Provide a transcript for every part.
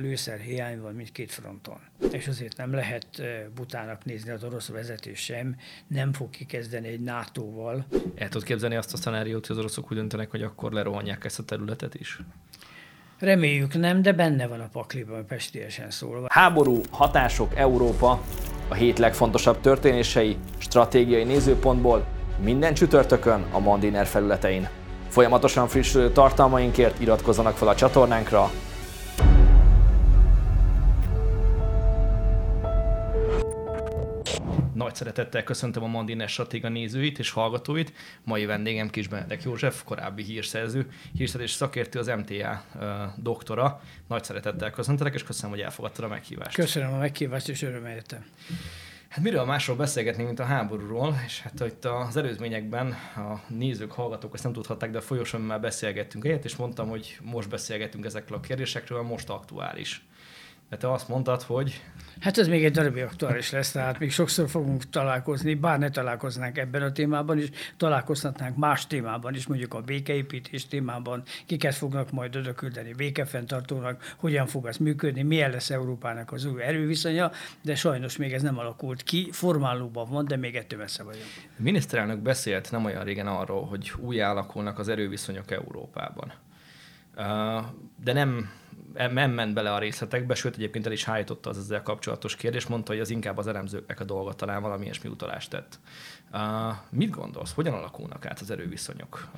lőszer hiány van mindkét fronton. És azért nem lehet butának nézni az orosz vezetés sem, nem fog kikezdeni egy NATO-val. El tudod képzelni azt a szenáriót, hogy az oroszok úgy döntenek, hogy akkor lerohanják ezt a területet is? Reméljük nem, de benne van a pakliban, pestiesen szólva. Háború, hatások, Európa, a hét legfontosabb történései, stratégiai nézőpontból minden csütörtökön a Mandiner felületein. Folyamatosan frissülő tartalmainkért iratkozzanak fel a csatornánkra, Nagy szeretettel köszöntöm a Mandiner Stratéga nézőit és hallgatóit. Mai vendégem Kis Benedek József, korábbi hírszerző, hírszerzés szakértő, az MTA uh, doktora. Nagy szeretettel köszöntelek, és köszönöm, hogy elfogadtad a meghívást. Köszönöm a meghívást, és örömmel jöttem. Hát miről másról beszélgetni, mint a háborúról, és hát itt az előzményekben a nézők, hallgatók ezt nem tudhatták, de a folyosón már beszélgettünk egyet, és mondtam, hogy most beszélgetünk ezekről a kérdésekről, most aktuális. Mert te azt mondtad, hogy Hát ez még egy darabig aktuális lesz, tehát még sokszor fogunk találkozni, bár ne találkoznánk ebben a témában is, találkozhatnánk más témában is, mondjuk a békeépítés témában, kiket fognak majd oda küldeni békefenntartónak, hogyan fog ez működni, milyen lesz Európának az új erőviszonya, de sajnos még ez nem alakult ki, formálóban van, de még ettől messze vagyunk. A miniszterelnök beszélt nem olyan régen arról, hogy új alakulnak az erőviszonyok Európában. De nem nem ment bele a részletekbe, sőt egyébként el is hájtotta az ezzel kapcsolatos kérdés, mondta, hogy az inkább az elemzőknek a dolga, talán valami ilyesmi utalást tett. Mit gondolsz, hogyan alakulnak át az erőviszonyok?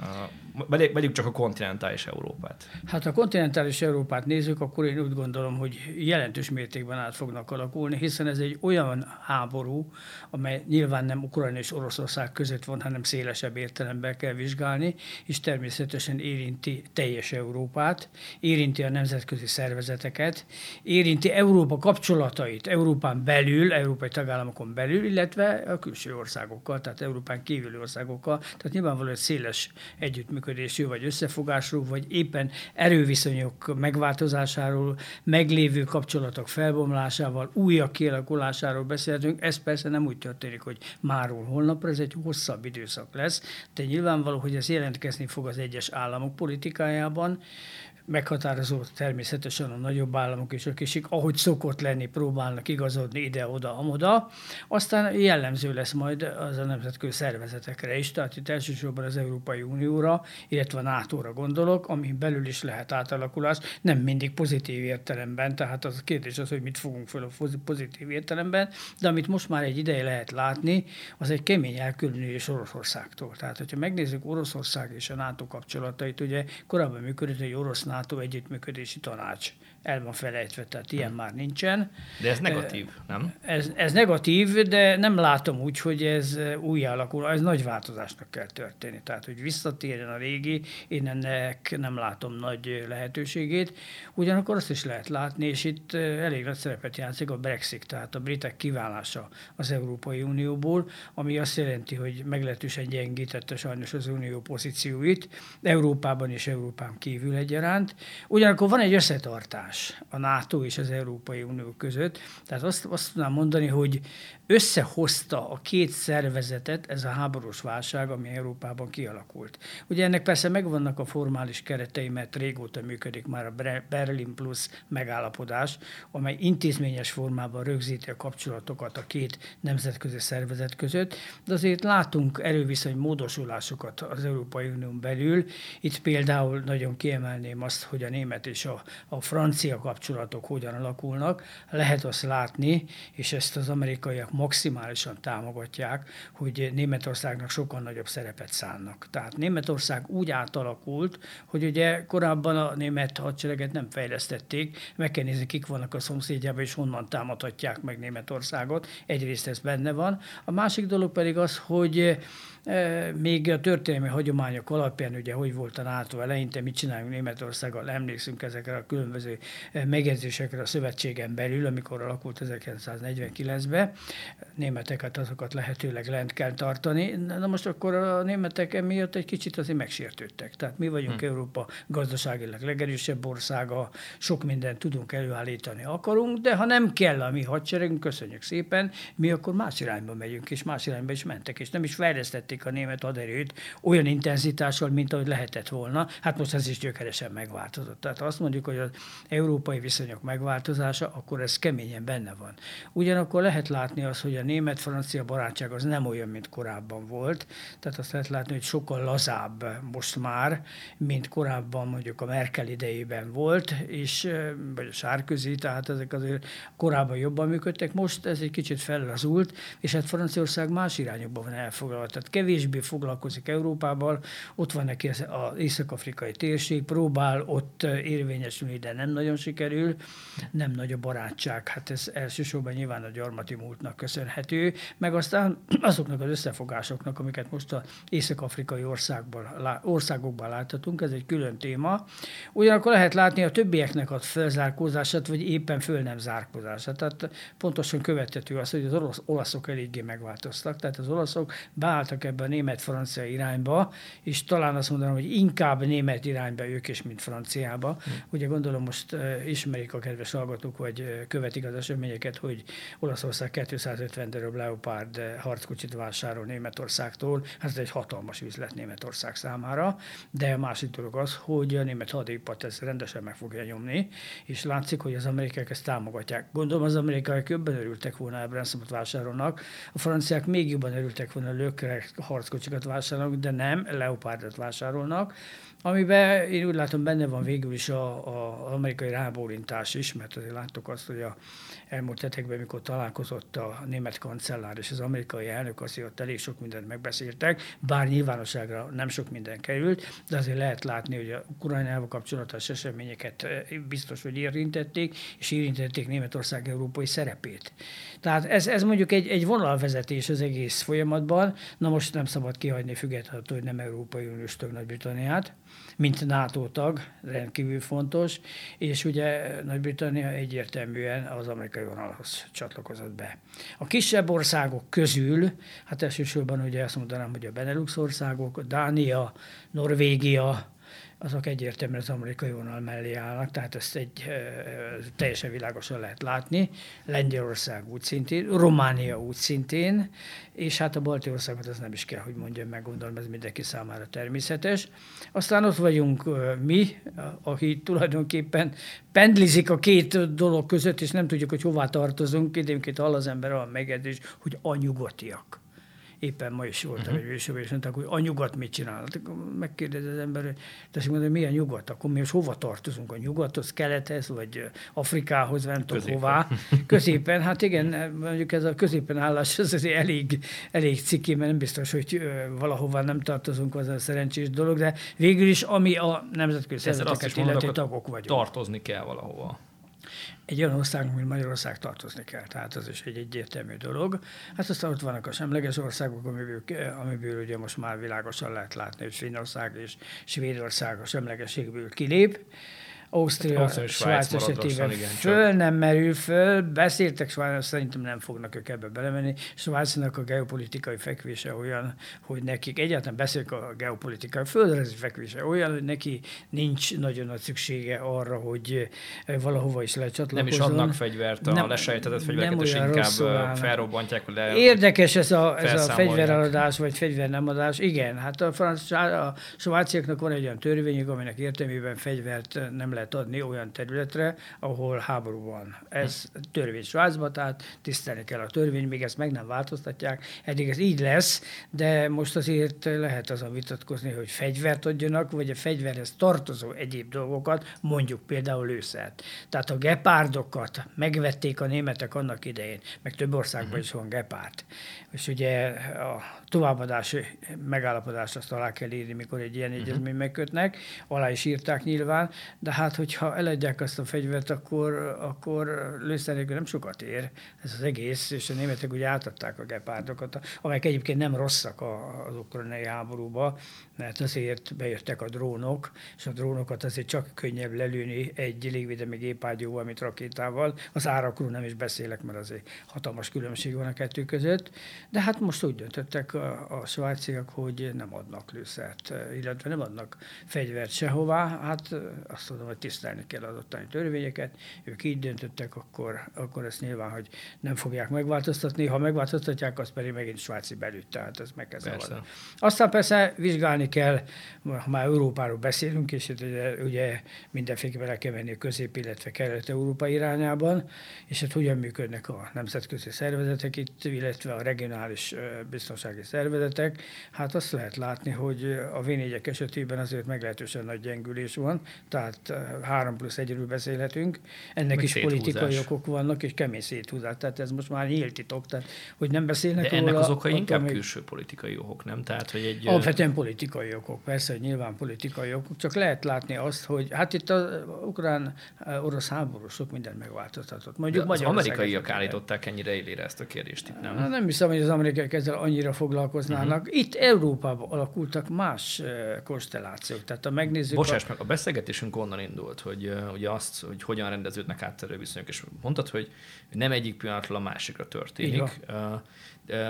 Uh, vegyük csak a kontinentális Európát. Hát a kontinentális Európát nézzük, akkor én úgy gondolom, hogy jelentős mértékben át fognak alakulni, hiszen ez egy olyan háború, amely nyilván nem Ukrajna és Oroszország között van, hanem szélesebb értelemben kell vizsgálni, és természetesen érinti teljes Európát, érinti a nemzetközi szervezeteket, érinti Európa kapcsolatait Európán belül, európai tagállamokon belül, illetve a külső országokkal tehát Európán kívüli országokkal. Tehát nyilvánvalóan széles együttműködésű, vagy összefogásról, vagy éppen erőviszonyok megváltozásáról, meglévő kapcsolatok felbomlásával, újak kialakulásáról beszélhetünk. Ez persze nem úgy történik, hogy máról holnapra, ez egy hosszabb időszak lesz, de nyilvánvaló, hogy ez jelentkezni fog az egyes államok politikájában, meghatározó természetesen a nagyobb államok és a kisik, ahogy szokott lenni, próbálnak igazodni ide-oda, amoda. Aztán jellemző lesz majd az a nemzetközi szervezetekre is, tehát itt elsősorban az Európai Unióra, illetve a NATO-ra gondolok, ami belül is lehet átalakulás, nem mindig pozitív értelemben, tehát az a kérdés az, hogy mit fogunk fel a pozitív értelemben, de amit most már egy ideje lehet látni, az egy kemény elkülönülés Oroszországtól. Tehát, hogyha megnézzük Oroszország és a NATO kapcsolatait, ugye korábban működött egy orosz NATO együttműködési tanács el van felejtve, tehát ilyen már nincsen. De ez negatív, nem? Ez, ez negatív, de nem látom úgy, hogy ez új alakul. Ez nagy változásnak kell történni. Tehát, hogy visszatérjen a régi, én ennek nem látom nagy lehetőségét. Ugyanakkor azt is lehet látni, és itt elég nagy szerepet játszik a Brexit, tehát a britek kiválása az Európai Unióból, ami azt jelenti, hogy meglehetősen gyengítette sajnos az unió pozícióit, Európában és Európán kívül egyaránt. Ugyanakkor van egy összetartás megoldás a NATO és az Európai Unió között. Tehát azt, azt tudnám mondani, hogy összehozta a két szervezetet ez a háborús válság, ami Európában kialakult. Ugye ennek persze megvannak a formális keretei, mert régóta működik már a Berlin Plus megállapodás, amely intézményes formában rögzíti a kapcsolatokat a két nemzetközi szervezet között, de azért látunk erőviszony módosulásokat az Európai Unión belül. Itt például nagyon kiemelném azt, hogy a német és a, a francia kapcsolatok hogyan alakulnak. Lehet azt látni, és ezt az amerikaiak maximálisan támogatják, hogy Németországnak sokkal nagyobb szerepet szánnak. Tehát Németország úgy átalakult, hogy ugye korábban a német hadsereget nem fejlesztették, meg kell nézni, kik vannak a szomszédjában, és honnan támadhatják meg Németországot. Egyrészt ez benne van. A másik dolog pedig az, hogy még a történelmi hagyományok alapján, ugye, hogy volt a NATO eleinte, mit csináljunk Németországgal, emlékszünk ezekre a különböző megjegyzésekre a szövetségen belül, amikor alakult 1949-ben. Németeket azokat lehetőleg lent kell tartani. Na most akkor a németek emiatt egy kicsit azért megsértődtek. Tehát mi vagyunk hmm. Európa gazdaságilag legerősebb országa, sok mindent tudunk előállítani, akarunk, de ha nem kell a mi hadseregünk, köszönjük szépen, mi akkor más irányba megyünk, és más irányba is mentek, és nem is fejlesztett növelték a német aderőt olyan intenzitással, mint ahogy lehetett volna. Hát most ez is gyökeresen megváltozott. Tehát azt mondjuk, hogy az európai viszonyok megváltozása, akkor ez keményen benne van. Ugyanakkor lehet látni azt, hogy a német-francia barátság az nem olyan, mint korábban volt. Tehát azt lehet látni, hogy sokkal lazább most már, mint korábban mondjuk a Merkel idejében volt, és, vagy a Sárközi, tehát ezek azért korábban jobban működtek. Most ez egy kicsit fellazult, és hát Franciaország más irányokban van elfoglalva. Tehát kevésbé foglalkozik Európával, ott van neki az észak-afrikai térség, próbál ott érvényesülni, de nem nagyon sikerül, nem nagy a barátság. Hát ez elsősorban nyilván a gyarmati múltnak köszönhető, meg aztán azoknak az összefogásoknak, amiket most az észak-afrikai országból, országokban láthatunk, ez egy külön téma. Ugyanakkor lehet látni a többieknek a felzárkózását, vagy éppen föl nem zárkózását. Tehát pontosan követhető az, hogy az orosz, olaszok eléggé megváltoztak. Tehát az olaszok beálltak ebbe a német-francia irányba, és talán azt mondanám, hogy inkább német irányba ők is, mint franciába. Hmm. Ugye gondolom most ismerik a kedves hallgatók, vagy követik az eseményeket, hogy Olaszország 250 darab Leopard harckocsit vásárol Németországtól. Hát ez egy hatalmas üzlet Németország számára, de a másik dolog az, hogy a német hadipart ezt rendesen meg fogja nyomni, és látszik, hogy az amerikaiak ezt támogatják. Gondolom az amerikaiak jobban örültek volna, Abramsomot vásárolnak, a franciák még jobban örültek volna, lökre harckocsikat vásárolnak, de nem, Leopardot vásárolnak, amiben én úgy látom benne van végül is a, a amerikai rábólintás is, mert azért láttuk azt, hogy a elmúlt hetekben, mikor találkozott a német kancellár és az amerikai elnök, azért ott elég sok mindent megbeszéltek, bár nyilvánosságra nem sok minden került, de azért lehet látni, hogy a Ukrajnával kapcsolatos eseményeket eh, biztos, hogy érintették, és érintették Németország európai szerepét. Tehát ez, ez mondjuk egy, egy vonalvezetés az egész folyamatban, na most nem szabad kihagyni függetlenül, hogy nem Európai Uniós tag Nagy-Britanniát, mint NATO tag, rendkívül fontos, és ugye Nagy-Britannia egyértelműen az amerikai vonalhoz csatlakozott be. A kisebb országok közül, hát elsősorban ugye azt mondanám, hogy a Benelux országok, Dánia, Norvégia, azok egyértelműen az amerikai vonal mellé állnak, tehát ezt egy teljesen világosan lehet látni. Lengyelország úgy szintén, Románia úgy szintén, és hát a balti országot az nem is kell, hogy mondjam meg, gondolom ez mindenki számára természetes. Aztán ott vagyunk mi, aki tulajdonképpen pendlizik a két dolog között, és nem tudjuk, hogy hová tartozunk. Időnként hall az ember a megedés, hogy a nyugatiak éppen ma is voltam uh-huh. egy műsorban, és mondták, hogy a nyugat mit csinál. Megkérdez az ember, hogy tessék mondani, milyen nyugat? Akkor mi most hova tartozunk? A nyugathoz, kelethez, vagy Afrikához, nem tudom hová. Középen, hát igen, mondjuk ez a középen állás, ez azért elég, elég ciki, mert nem biztos, hogy valahova nem tartozunk, az a szerencsés dolog, de végül is, ami a nemzetközi szervezeteket illeti tagok vagyunk. Tartozni kell valahova egy olyan országnak, mint Magyarország tartozni kell. Tehát az is egy egyértelmű dolog. Hát aztán ott vannak a semleges országok, amiből, amiből ugye most már világosan lehet látni, hogy Finnország és Svédország a semlegességből kilép. Ausztria, Svájc, Svájc esetében igen, föl csak. nem merül föl, beszéltek Svájc, szerintem nem fognak ők ebbe belemenni. Svájcnak a geopolitikai fekvése olyan, hogy nekik egyáltalán beszélnek a geopolitikai földrajzi fekvése olyan, hogy neki nincs nagyon nagy szüksége arra, hogy eh, valahova is lecsatlakozzon. Nem is adnak fegyvert, a nem, lesejtetett fegyvereket, és inkább felrobbantják. Le Érdekes ez a, ez a fegyvereladás, vagy fegyver nem adás. Igen, hát a, franc, a svájciaknak van egy olyan törvényük, aminek értelmében fegyvert nem lehet lehet adni olyan területre, ahol háború van. Ez törvény Svájcban, tehát tisztelni kell a törvény, még ezt meg nem változtatják. Eddig ez így lesz, de most azért lehet azon vitatkozni, hogy fegyvert adjanak, vagy a fegyverhez tartozó egyéb dolgokat, mondjuk például lőszert. Tehát a gepárdokat megvették a németek annak idején, meg több országban uh-huh. is van gepárd. És ugye a továbbadási megállapodást azt alá kell írni, mikor egy ilyen uh-huh. egyezmény megkötnek, alá is írták nyilván, de hát, hogyha eladják azt a fegyvert, akkor, akkor lőszerekül nem sokat ér ez az egész, és a németek ugye átadták a gepárdokat, amelyek egyébként nem rosszak az ukrajnai háborúba, mert azért bejöttek a drónok, és a drónokat azért csak könnyebb lelőni egy légvédelmi gépágyúval, mint rakétával. Az árakról nem is beszélek, mert azért hatalmas különbség van a kettő között. De hát most úgy döntöttek a, svájciak, hogy nem adnak lőszert, illetve nem adnak fegyvert sehová. Hát azt tudom, hogy tisztelni kell az ottani törvényeket. Ők így döntöttek, akkor, akkor ezt nyilván, hogy nem fogják megváltoztatni. Ha megváltoztatják, az pedig megint svájci belügy, tehát ez meg kell szabadni. Aztán persze vizsgálni kell, ha már Európáról beszélünk, és ugye, ugye mindenféleképpen el kell menni a közép, illetve kelet-európa irányában, és hát hogyan működnek a nemzetközi szervezetek itt, illetve a regionális biztonsági szervezetek. Hát azt lehet látni, hogy a v esetében azért meglehetősen nagy gyengülés van, tehát három plusz egyről beszélhetünk. Ennek Meg is politikai okok vannak, és kemény széthúzás. Tehát ez most már nyílt titok, tehát hogy nem beszélnek De ennek róla, az oka inkább még... külső politikai okok, nem? Tehát, hogy egy... Alapvetően politikai okok, persze, hogy nyilván politikai okok, csak lehet látni azt, hogy hát itt az ukrán-orosz háború sok mindent megváltoztatott. Mondjuk De az amerikaiak állították ennyire élére ezt a kérdést itt, nem? Nem hiszem, hogy az amerikaiak ezzel annyira foglalkoznának. Uh-huh. Itt Európában alakultak más konstellációk. Tehát a megnézzük... Bocsáss a... meg, a beszélgetésünk onnan indult, hogy uh, ugye azt, hogy hogyan rendeződnek átterő viszonyok, és mondtad, hogy nem egyik pillanatról a másikra történik.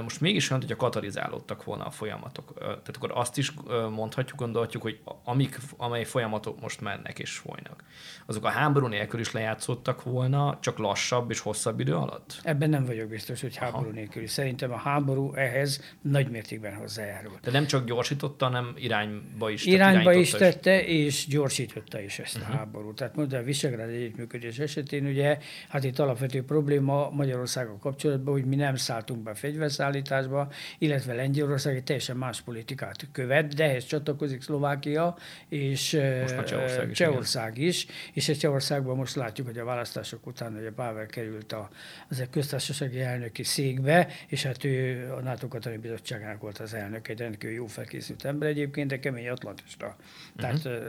Most mégis olyan, hogy a katalizálódtak volna a folyamatok. Tehát akkor azt is mondhatjuk, gondolhatjuk, hogy amik, amely folyamatok most mennek és folynak, azok a háború nélkül is lejátszottak volna, csak lassabb és hosszabb idő alatt? Ebben nem vagyok biztos, hogy háború Aha. nélkül. Szerintem a háború ehhez nagy mértékben hozzájárult. De nem csak gyorsította, hanem irányba is. Irányba is tette, és gyorsította is ezt uh-huh. a háborút. Tehát mondja, a Visegrád együttműködés esetén ugye, hát itt alapvető probléma Magyarországgal kapcsolatban, hogy mi nem szálltunk be fegyverszállításba, illetve Lengyelország egy teljesen más politikát követ, de ehhez csatlakozik Szlovákia és Csehország is, Csehország is, és egy Csehországban most látjuk, hogy a választások után a Pável került a, az egy köztársasági elnöki székbe, és hát ő a NATO Katalin Bizottságának volt az elnök, egy rendkívül jó felkészült ember egyébként, de kemény atlantista. Uh-huh. Tehát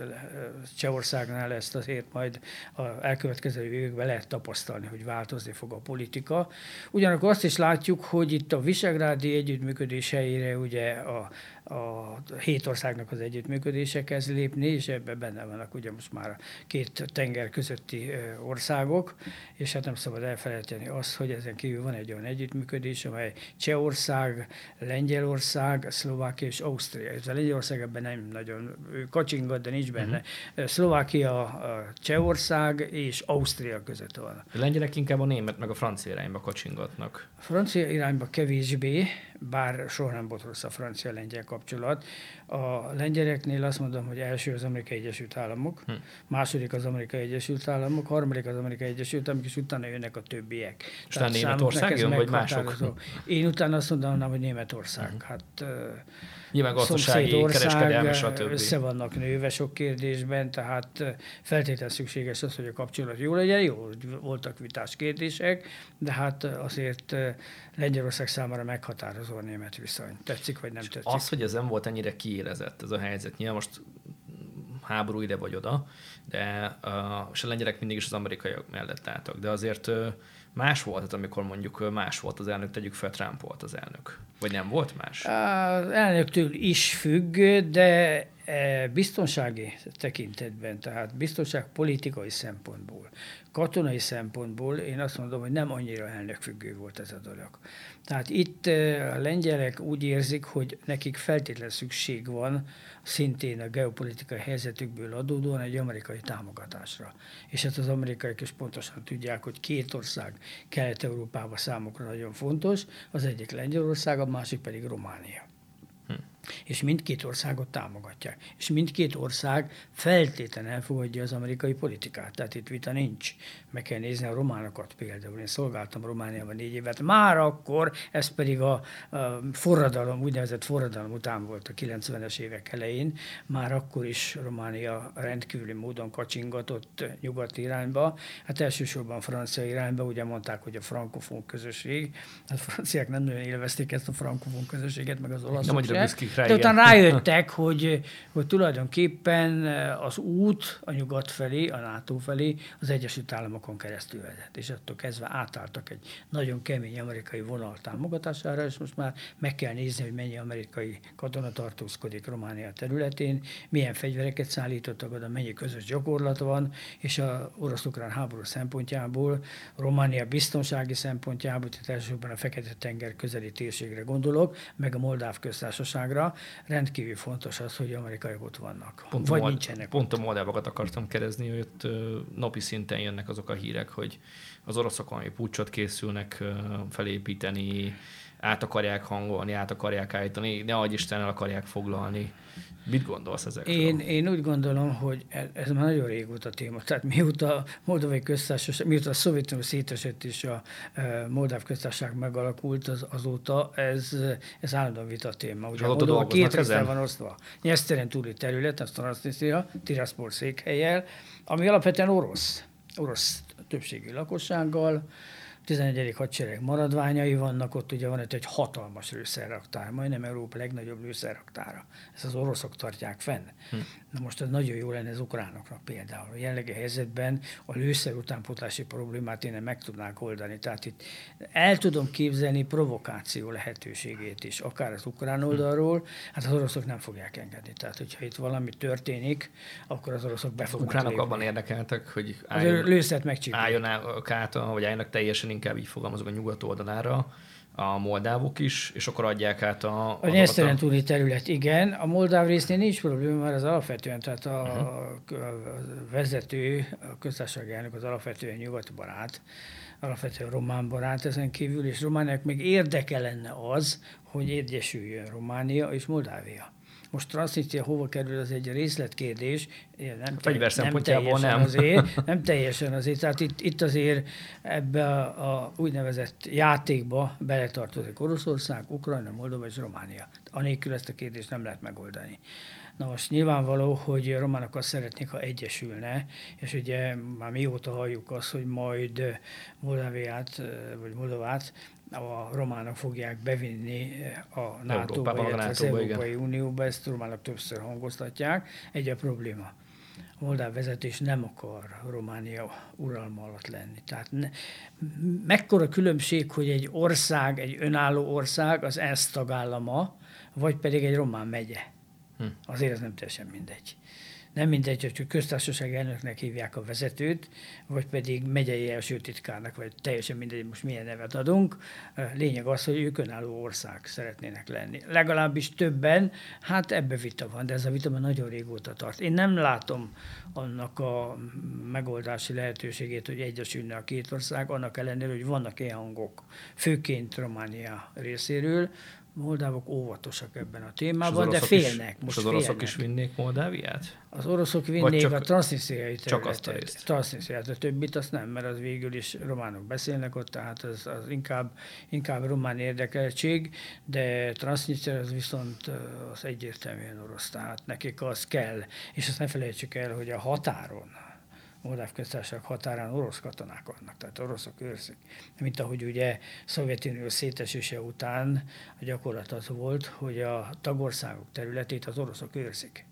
Csehországnál ezt azért majd a elkövetkező években lehet tapasztalni, hogy változni fog a politika. Ugyanakkor azt is látjuk, hogy itt a Visegrádi együttműködés helyére ugye a, a hét országnak az együttműködése kezd lépni, és ebben benne vannak ugye most már két tenger közötti országok, és hát nem szabad elfelejteni azt, hogy ezen kívül van egy olyan együttműködés, amely Csehország, Lengyelország, Szlovákia és Ausztria. Ez a Lengyelország ebben nem nagyon kacsingat, de nincs benne. Uh-huh. Szlovákia, Csehország és Ausztria között van. A lengyelek inkább a német meg a francia irányba kacsingatnak. A francia irányba kevésbé, bár soha nem volt rossz a francia-lengyel kapcsolat. A lengyeleknél azt mondom, hogy első az Amerikai Egyesült Államok, hm. második az Amerikai Egyesült Államok, harmadik az Amerikai Egyesült Államok, és utána jönnek a többiek. És utána Németország jön, vagy mások? Én utána azt mondanám, hogy Németország. Hm. Hát, Nyilván gazdasági, kereskedelmi, stb. Össze vannak nőve sok kérdésben, tehát feltétlenül szükséges az, hogy a kapcsolat jó legyen. Jó, voltak vitás kérdések, de hát azért Lengyelország számára meghatározó a német viszony. Tetszik, vagy nem tetszik? Az, hogy ez nem volt ennyire kiérezett ez a helyzet, nyilván most háború ide vagy oda, de uh, és a lengyelek mindig is az amerikaiak mellett álltak, de azért uh, más volt, tehát amikor mondjuk más volt az elnök, tegyük fel, Trump volt az elnök. Vagy nem volt más? Az elnöktől is függ, de e, biztonsági tekintetben, tehát biztonságpolitikai szempontból, katonai szempontból én azt mondom, hogy nem annyira elnökfüggő volt ez a dolog. Tehát itt e, a lengyelek úgy érzik, hogy nekik feltétlen szükség van szintén a geopolitikai helyzetükből adódóan egy amerikai támogatásra. És hát az amerikaiak is pontosan tudják, hogy két ország Kelet-Európában számukra nagyon fontos, az egyik Lengyelország, a másik pedig Románia és mindkét országot támogatják. És mindkét ország feltétlenül elfogadja az amerikai politikát. Tehát itt vita nincs. Meg kell nézni a románokat például. Én szolgáltam Romániában négy évet. Már akkor, ez pedig a, a forradalom, úgynevezett forradalom után volt a 90-es évek elején, már akkor is Románia rendkívüli módon kacsingatott nyugat irányba. Hát elsősorban francia irányba, ugye mondták, hogy a frankofon közösség. Hát a franciák nem nagyon élvezték ezt a frankofon közösséget, meg az olaszok Nem rá, De utána rájöttek, hogy, hogy tulajdonképpen az út a nyugat felé, a NATO felé az Egyesült Államokon keresztül vezet. És attól kezdve átálltak egy nagyon kemény amerikai vonal támogatására, és most már meg kell nézni, hogy mennyi amerikai katona tartózkodik Románia területén, milyen fegyvereket szállítottak oda, mennyi közös gyakorlat van, és a orosz-ukrán háború szempontjából, Románia biztonsági szempontjából, tehát elsősorban a Fekete-tenger közeli térségre gondolok, meg a Moldáv köztársaságra, számunkra rendkívül fontos az, hogy amerikaiak ott vannak. Pont vagy a, nincsenek Pont a moldávokat akartam kérdezni, hogy ott napi szinten jönnek azok a hírek, hogy az oroszok valami pucsot készülnek felépíteni, át akarják hangolni, át akarják állítani, ne adj Isten, el akarják foglalni. Mit gondolsz ezekről? Én, én úgy gondolom, hogy ez már nagyon régóta téma. Tehát mióta a Moldovai köztársaság, mióta a Szovjetunió szétesett és a e, Moldáv köztársaság megalakult, az, azóta ez, ez állandóan vita téma. Ugye Moldova két részre van osztva. Nyeszteren túli terület, azt Transnistria, Tiraspol székhelyel, ami alapvetően orosz, orosz többségű lakossággal, 11. hadsereg maradványai vannak, ott ugye van egy hatalmas lőszerraktár, majdnem Európa legnagyobb lőszerraktára. Ezt az oroszok tartják fenn. Hm. Na most ez nagyon jó lenne az ukránoknak például. A jelenlegi helyzetben a lőszer utánpótlási problémát én meg tudnák oldani. Tehát itt el tudom képzelni provokáció lehetőségét is, akár az ukrán oldalról, hát az oroszok nem fogják engedni. Tehát, hogyha itt valami történik, akkor az oroszok be fognak ukránok lépni. abban érdekeltek, hogy álljon, lőszert álljon át, vagy álljanak teljesen inkább így fogalmazok a nyugat oldalára, a moldávok is, és akkor adják át a... A nyesztelen túli terület, igen. A moldáv résznél nincs probléma, mert az alapvetően, tehát a, uh-huh. a vezető, a köztársasági elnök az alapvetően nyugati barát, alapvetően román barát ezen kívül, és Romániák még érdeke lenne az, hogy egyesüljön Románia és Moldávia. Most Transnistria hova kerül, az egy részletkérdés. Nem, a fegyver szempontjából nem. nem. Azért, nem teljesen azért. Tehát itt, itt azért ebbe a, a úgynevezett játékba beletartozik Oroszország, Ukrajna, Moldova és Románia. Anélkül ezt a kérdést nem lehet megoldani. Na most nyilvánvaló, hogy románok azt szeretnék, ha egyesülne, és ugye már mióta halljuk azt, hogy majd Moldáviát, vagy Moldovát a románok fogják bevinni a NATO-ba, illetve az Európai igen. Unióba, ezt románok többször hangoztatják. Egy a probléma. A moldáv vezetés nem akar Románia uralma alatt lenni. Tehát ne, mekkora különbség, hogy egy ország, egy önálló ország az ENSZ tagállama, vagy pedig egy román megye. Hm. Azért ez nem teljesen mindegy nem mindegy, hogy köztársaság elnöknek hívják a vezetőt, vagy pedig megyei első titkárnak, vagy teljesen mindegy, most milyen nevet adunk. Lényeg az, hogy ők önálló ország szeretnének lenni. Legalábbis többen, hát ebbe vita van, de ez a vita már nagyon régóta tart. Én nem látom annak a megoldási lehetőségét, hogy egyesülne a két ország, annak ellenére, hogy vannak ilyen hangok, főként Románia részéről, moldávok óvatosak ebben a témában, de félnek. Is, most és az oroszok félnek. is vinnék Moldáviát? Az oroszok vinnék csak, a transznisztriai területet. Transznisztriát, a többit azt nem, mert az végül is románok beszélnek ott, tehát az, az inkább, inkább román érdekeltség, de Transnistria az viszont az egyértelműen orosz, tehát nekik az kell. És azt ne felejtsük el, hogy a határon, Moldáv köztársaság határán orosz katonák vannak, tehát oroszok őrzik. Mint ahogy ugye Szovjetunió szétesése után a gyakorlat az volt, hogy a tagországok területét az oroszok őrzik.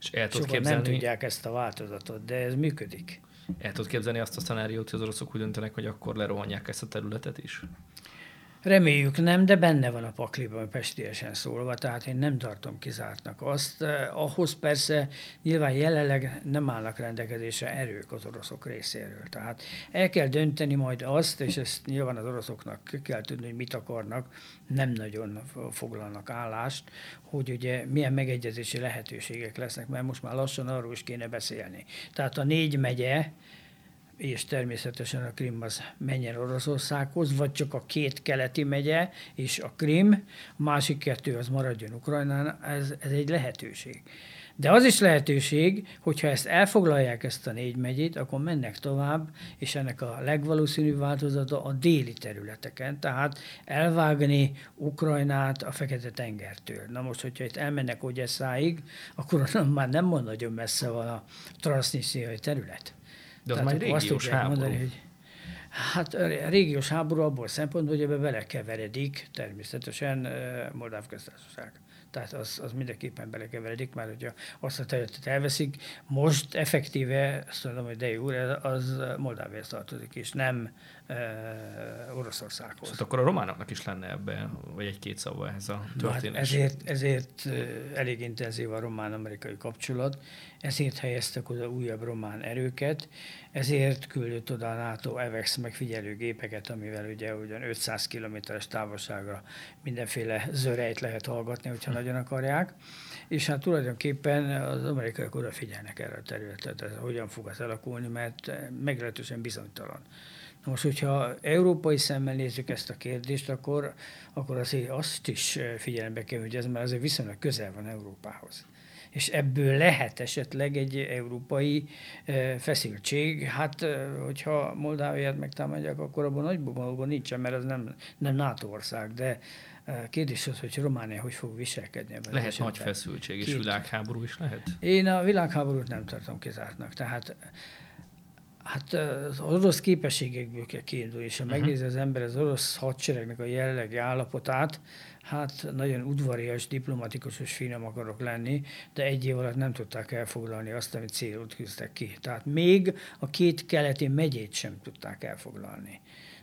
És el tudod képzelni... nem tudják ezt a változatot, de ez működik. El tudod képzelni azt a szenáriót, hogy az oroszok úgy döntenek, hogy akkor lerohanják ezt a területet is? Reméljük nem, de benne van a pakliban pestiesen szólva, tehát én nem tartom kizártnak azt. Eh, ahhoz persze nyilván jelenleg nem állnak rendelkezésre erők az oroszok részéről. Tehát el kell dönteni majd azt, és ezt nyilván az oroszoknak kell tudni, hogy mit akarnak, nem nagyon foglalnak állást, hogy ugye milyen megegyezési lehetőségek lesznek, mert most már lassan arról is kéne beszélni. Tehát a négy megye, és természetesen a Krim az menjen Oroszországhoz, vagy csak a két keleti megye és a Krim, a másik kettő az maradjon Ukrajnán, ez, ez egy lehetőség. De az is lehetőség, hogyha ezt elfoglalják ezt a négy megyét, akkor mennek tovább, és ennek a legvalószínűbb változata a déli területeken, tehát elvágni Ukrajnát a Fekete-tengertől. Na most, hogyha itt elmennek Ogyesszáig, akkor már nem nagyon messze van a transznisztriai terület. De az már régiós háború. Mondani, hogy Hát a régiós háború abból szempontból, hogy ebbe belekeveredik természetesen Moldáv köztársaság. Tehát az, az mindenképpen belekeveredik, már hogyha azt a területet elveszik. Most effektíve, azt mondom, hogy de úr, az Moldávia tartozik, és nem e, Oroszországhoz. Szóval akkor a románoknak is lenne ebbe, vagy egy-két szava ehhez a történés. Hát ezért, ezért elég intenzív a román-amerikai kapcsolat, ezért helyeztek oda újabb román erőket. Ezért küldött oda a NATO EVEX megfigyelő gépeket, amivel ugye ugyan 500 kilométeres távolságra mindenféle zörejt lehet hallgatni, hogyha nagyon akarják. És hát tulajdonképpen az amerikaiak odafigyelnek erre a területre, hogyan fog az alakulni, mert meglehetősen bizonytalan. Na most, hogyha európai szemmel nézzük ezt a kérdést, akkor, akkor azért azt is figyelembe kell, hogy ez már azért viszonylag közel van Európához és ebből lehet esetleg egy európai feszültség. Hát, hogyha Moldáviát megtámadják, akkor abban nagy dolgban nincsen, mert az nem, nem NATO ország, de Kérdés az, hogy Románia hogy fog viselkedni ebben. Lehet esetben. nagy feszültség, és Két. világháború is lehet? Én a világháborút nem tartom kizártnak. Tehát Hát az orosz képességekből kell kiindulni, és ha uh-huh. megnézi az ember az orosz hadseregnek a jellegi állapotát, hát nagyon udvarias, diplomatikus és finom akarok lenni, de egy év alatt nem tudták elfoglalni azt, amit célul tűztek ki. Tehát még a két keleti megyét sem tudták elfoglalni.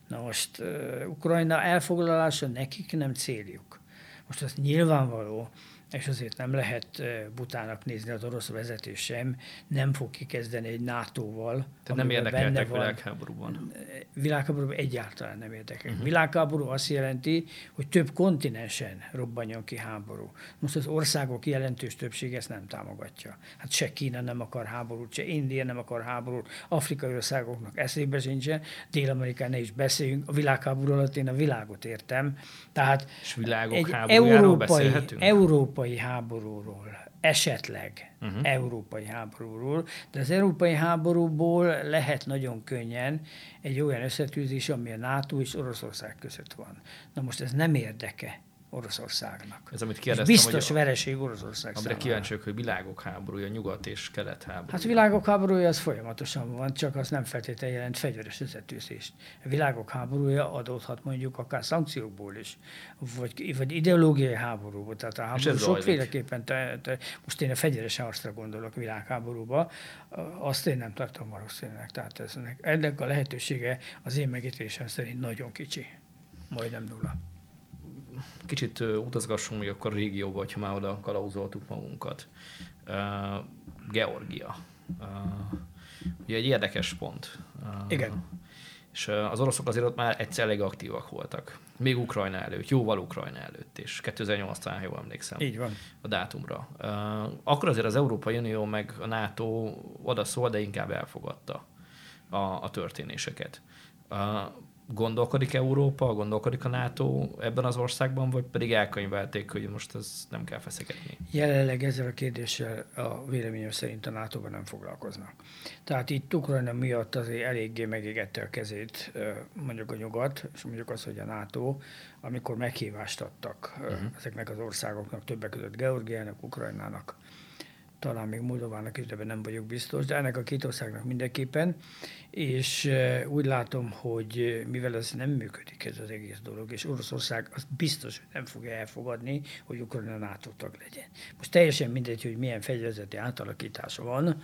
Na most uh, Ukrajna elfoglalása nekik nem céljuk. Most az nyilvánvaló, és azért nem lehet butának nézni az orosz vezető sem, nem fog kikezdeni egy NATO-val. Tehát nem érdekeltek világháborúban? Világháborúban egyáltalán nem érdekel. Uh-huh. Világháború azt jelenti, hogy több kontinensen robbanjon ki háború. Most az országok jelentős többsége ezt nem támogatja. Hát se Kína nem akar háborút, se India nem akar háborút, afrikai országoknak eszébe sincsen, Dél-Amerikán ne is beszéljünk, a világháború alatt én a világot értem. Tehát és világok egy európai, európai európai háborúról, esetleg uh-huh. európai háborúról, de az európai háborúból lehet nagyon könnyen egy olyan összetűzés, ami a NATO és Oroszország között van. Na most ez nem érdeke Oroszországnak. Ez amit kérdeztem, és biztos hogy vereség Oroszország Amire kíváncsiak, hogy világok háborúja, nyugat és kelet háborúja. Hát világok háborúja az folyamatosan van, csak az nem feltétlenül jelent fegyveres összetűzést. A világok háborúja adódhat mondjuk akár szankciókból is, vagy, vagy ideológiai háborúból. Tehát a háború sokféleképpen, te, te, most én a fegyveres harcra gondolok világháborúba, azt én nem tartom valószínűleg. Tehát ez, ennek a lehetősége az én megítélésem szerint nagyon kicsi, majdnem nulla kicsit utazgassunk még akkor a régióba, hogyha már oda kalauzoltuk magunkat. Georgia. Ugye egy érdekes pont. Igen. És az oroszok azért ott már egyszer elég aktívak voltak. Még Ukrajna előtt, jóval Ukrajna előtt, és 2008 talán jól emlékszem Így van. a dátumra. Akkor azért az Európai Unió meg a NATO oda szól, de inkább elfogadta a, a történéseket. Gondolkodik Európa, gondolkodik a NATO ebben az országban, vagy pedig elkönyvelték, hogy most ez nem kell feszegetni? Jelenleg ezzel a kérdéssel a véleményem szerint a NATO-ban nem foglalkoznak. Tehát itt Ukrajna miatt azért eléggé megégette a kezét mondjuk a nyugat, és mondjuk az, hogy a NATO, amikor meghívást adtak uh-huh. ezeknek az országoknak, többek között Georgiának, Ukrajnának, talán még Moldovának is, de nem vagyok biztos, de ennek a két országnak mindenképpen, és úgy látom, hogy mivel ez nem működik ez az egész dolog, és Oroszország az biztos, hogy nem fogja elfogadni, hogy Ukrajna NATO tag legyen. Most teljesen mindegy, hogy milyen fegyverzeti átalakítása van,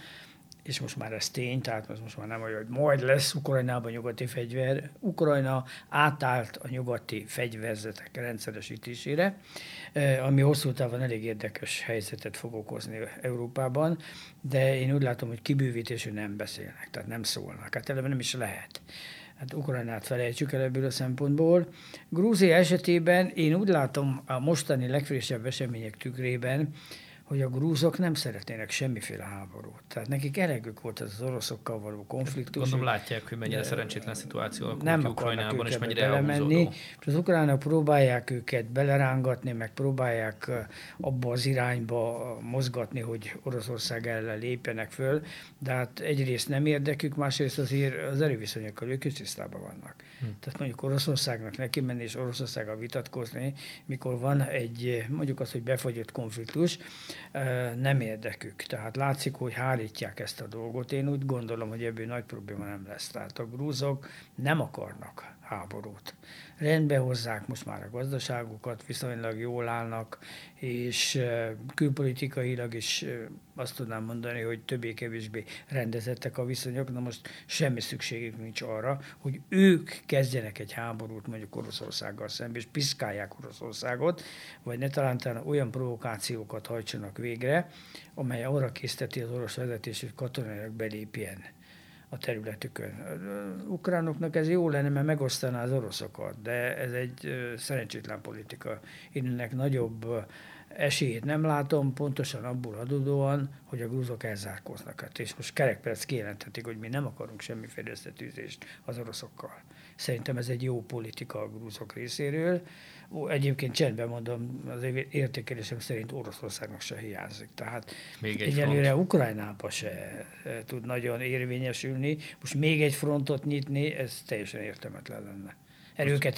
és most már ez tény, tehát most már nem olyan, hogy majd lesz Ukrajnában nyugati fegyver. Ukrajna átállt a nyugati fegyverzetek rendszeresítésére, eh, ami hosszú távon elég érdekes helyzetet fog okozni Európában, de én úgy látom, hogy kibővítésről nem beszélnek, tehát nem szólnak. Hát eleve nem is lehet. Hát Ukrajnát felejtsük el ebből a szempontból. Grúzia esetében én úgy látom a mostani legfrissebb események tükrében, hogy a grúzok nem szeretnének semmiféle háborút. Tehát nekik elegük volt ez az oroszokkal való konfliktus. Gondolom látják, hogy mennyire szerencsétlen szituáció alakult nem Ukrajnában, és mennyire belemenni. És az ukránok próbálják őket belerángatni, meg próbálják abba az irányba mozgatni, hogy Oroszország ellen lépjenek föl, de hát egyrészt nem érdekük, másrészt azért az erőviszonyokkal ők is tisztában vannak. Hm. Tehát mondjuk Oroszországnak neki menni és Oroszországgal vitatkozni, mikor van egy, mondjuk az, hogy befagyott konfliktus, nem érdekük. Tehát látszik, hogy hárítják ezt a dolgot. Én úgy gondolom, hogy ebből nagy probléma nem lesz. Tehát a grúzok nem akarnak háborút. Rendbe hozzák most már a gazdaságukat, viszonylag jól állnak, és külpolitikailag is azt tudnám mondani, hogy többé-kevésbé rendezettek a viszonyok, na most semmi szükségük nincs arra, hogy ők kezdjenek egy háborút mondjuk Oroszországgal szemben, és piszkálják Oroszországot, vagy ne talán olyan provokációkat hajtsanak végre, amely arra készteti az orosz vezetés, hogy katonailag belépjen a területükön. Az ukránoknak ez jó lenne, mert megosztaná az oroszokat, de ez egy szerencsétlen politika. Én ennek nagyobb esélyét nem látom, pontosan abból adódóan, hogy a grúzok elzárkóznak. Hát és most kerekperc kijelenthetik, hogy mi nem akarunk semmiféle összetűzést az oroszokkal. Szerintem ez egy jó politika a grúzok részéről. Egyébként csendben mondom, az értékelésem szerint Oroszországnak se hiányzik. Tehát még egy egyelőre front. Ukrajnában se tud nagyon érvényesülni. Most még egy frontot nyitni, ez teljesen értelmetlen lenne erőket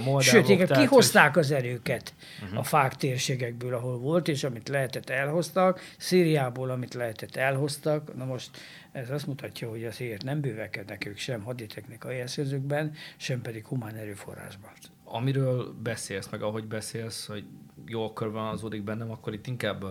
moldávok, Sőt, tehát, kihozták hogy... az erőket uh-huh. a fák térségekből, ahol volt, és amit lehetett elhoztak, Szíriából, amit lehetett elhoztak. Na most ez azt mutatja, hogy azért nem bővekednek ők sem haditechnikai eszközökben, sem pedig humán erőforrásban. Amiről beszélsz, meg ahogy beszélsz, hogy jó körben bennem, akkor itt inkább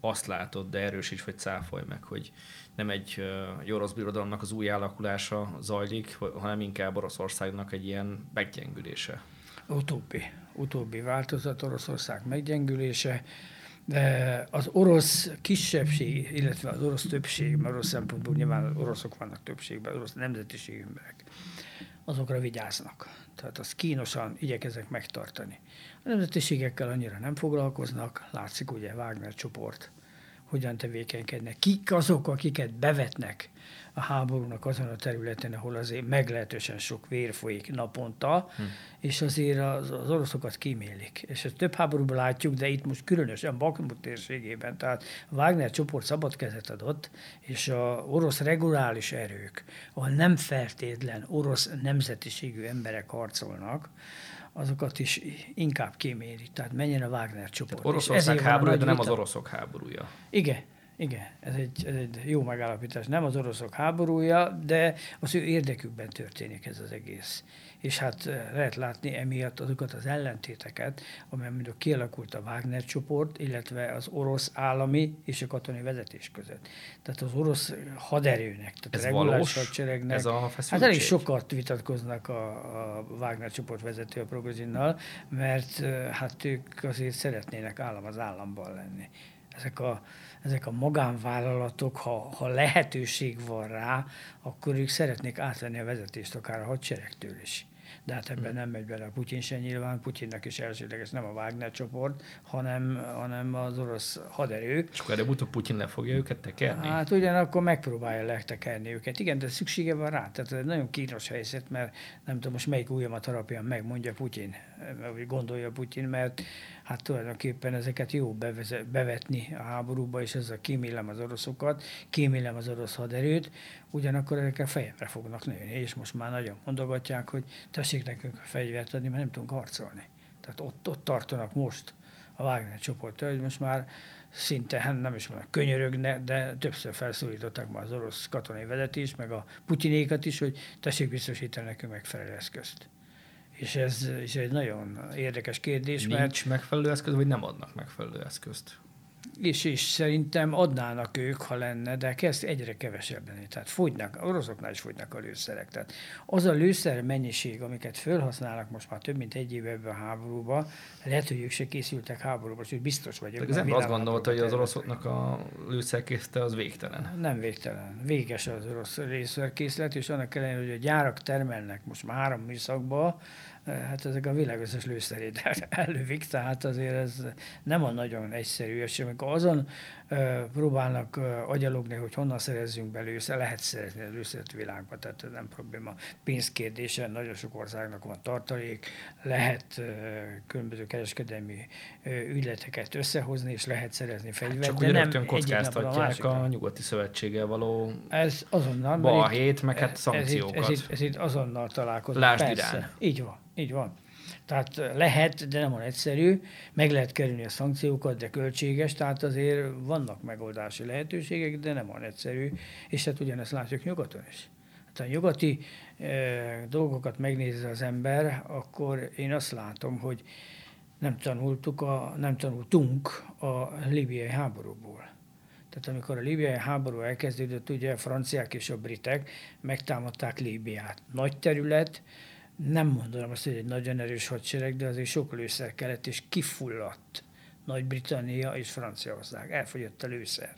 azt látod, de erősíts vagy cáfolj meg, hogy nem egy, egy orosz birodalomnak az új alakulása zajlik, hanem inkább Oroszországnak egy ilyen meggyengülése. Utóbbi, utóbbi változat Oroszország meggyengülése. De az orosz kisebbség, illetve az orosz többség, mert orosz szempontból nyilván oroszok vannak többségben, orosz nemzetiségű emberek, azokra vigyáznak. Tehát azt kínosan igyekezek megtartani. A nemzetiségekkel annyira nem foglalkoznak, látszik ugye Wagner csoport hogyan tevékenykednek, kik azok, akiket bevetnek a háborúnak azon a területen, ahol azért meglehetősen sok vér folyik naponta, hm. és azért az, az oroszokat kímélik. És ezt több háborúban látjuk, de itt most különösen Bakmut térségében, tehát Wagner csoport szabad kezet adott, és a orosz regulális erők, ahol nem feltétlen orosz nemzetiségű emberek harcolnak, azokat is inkább kiméri. Tehát menjen a Wagner csoport. Tehát Oroszország háborúja, de nem az oroszok háborúja. Igen, igen, ez egy, ez egy jó megállapítás. Nem az oroszok háborúja, de az ő érdekükben történik ez az egész és hát eh, lehet látni emiatt azokat az ellentéteket, amely mondjuk kialakult a Wagner csoport, illetve az orosz állami és a katonai vezetés között. Tehát az orosz haderőnek, tehát ez a reguláris hadseregnek. Ez a hát elég sokat vitatkoznak a, a Wagner csoport vezető a Progozinnal, mert eh, hát ők azért szeretnének állam az államban lenni. Ezek a, ezek a magánvállalatok, ha, ha lehetőség van rá, akkor ők szeretnék átvenni a vezetést akár a hadseregtől is de hát ebben nem megy bele a Putyin se nyilván, Putyinnak is elsődleges nem a Wagner csoport, hanem, hanem az orosz haderő. És akkor előbb-utóbb Putyin le fogja őket tekerni? Hát ugyanakkor megpróbálja letekerni őket. Igen, de szüksége van rá. Tehát ez egy nagyon kínos helyzet, mert nem tudom most melyik ujjamat harapja meg, mondja Putyin, vagy gondolja Putyin, mert hát tulajdonképpen ezeket jó bevezet, bevetni a háborúba, és ezzel kímélem az oroszokat, kímélem az orosz haderőt, ugyanakkor ezekkel fejemre fognak nőni, és most már nagyon mondogatják, hogy tessék nekünk a fegyvert adni, mert nem tudunk harcolni. Tehát ott, ott tartanak most a Wagner csoport, hogy most már szinte, hát nem is mondom, könyörögne, de többször felszólították már az orosz katonai vezetést, meg a putinékat is, hogy tessék biztosítani nekünk megfelelő eszközt. És ez is egy nagyon érdekes kérdés, Nincs mert... megfelelő eszköz, vagy nem adnak megfelelő eszközt? És, és szerintem adnának ők, ha lenne, de kezd egyre kevesebb lenni. Tehát fogynak, oroszoknál is fogynak a lőszerek. Tehát az a lőszer mennyiség, amiket felhasználnak most már több mint egy éve ebben a háborúban, lehet, hogy ők se készültek háborúba, és biztos vagyok. Az ember azt gondolta, hogy az oroszoknak a lőszerkészlete az végtelen. Nem végtelen. Véges az orosz lőszerkészlet, és annak ellenére, hogy a gyárak termelnek most már három műszakban, hát ezek a világos lőszerét elővik, tehát azért ez nem a nagyon egyszerű, és amikor azon próbálnak agyalogni, hogy honnan szerezzünk be lőszer, lehet szerezni a lőszert világban, tehát ez nem probléma. Pénzkérdése, nagyon sok országnak van tartalék, lehet különböző kereskedelmi ügyleteket összehozni, és lehet szerezni fegyvert. Csak ugye rögtön kockáztatják a, a nyugati szövetséggel való ez azonnal, balhét, meg hát szankciókat. Ez, ez, ez, ez itt azonnal találkozik. Lásd Persze. Irán. Így van. Így van. Tehát lehet, de nem olyan egyszerű, meg lehet kerülni a szankciókat, de költséges, tehát azért vannak megoldási lehetőségek, de nem olyan egyszerű, és hát ugyanezt látjuk nyugaton is. Hát a nyugati e, dolgokat megnézze az ember, akkor én azt látom, hogy nem tanultuk, a, nem tanultunk a libiai háborúból. Tehát amikor a libiai háború elkezdődött, ugye a franciák és a britek megtámadták Líbiát. Nagy terület, nem mondanám azt, hogy egy nagyon erős hadsereg, de azért sok lőszer kellett, és kifulladt Nagy-Britannia és Franciaország. Elfogyott a lőszer.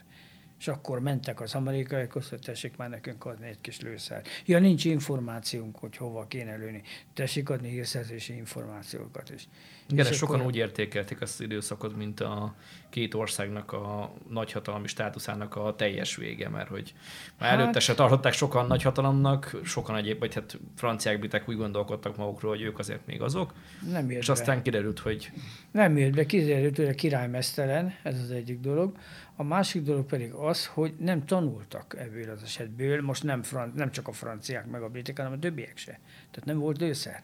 És akkor mentek az amerikai hogy tessék már nekünk adni egy kis lőszer. Ja, nincs információnk, hogy hova kéne lőni. Tessék adni hírszerzési információkat is. Igen, és sokan úgy értékelték ezt az időszakot, mint a két országnak a nagyhatalmi státuszának a teljes vége, mert hogy már hát... előtte se tartották sokan nagyhatalomnak, sokan egyéb, vagy hát franciák, britek úgy gondolkodtak magukról, hogy ők azért még azok. Nem jött És be. aztán kiderült, hogy... Nem jött be, kiderült, hogy a király mesztelen, ez az egyik dolog. A másik dolog pedig az, hogy nem tanultak ebből az esetből, most nem, fran- nem csak a franciák meg a britek, hanem a többiek se. Tehát nem volt lőszer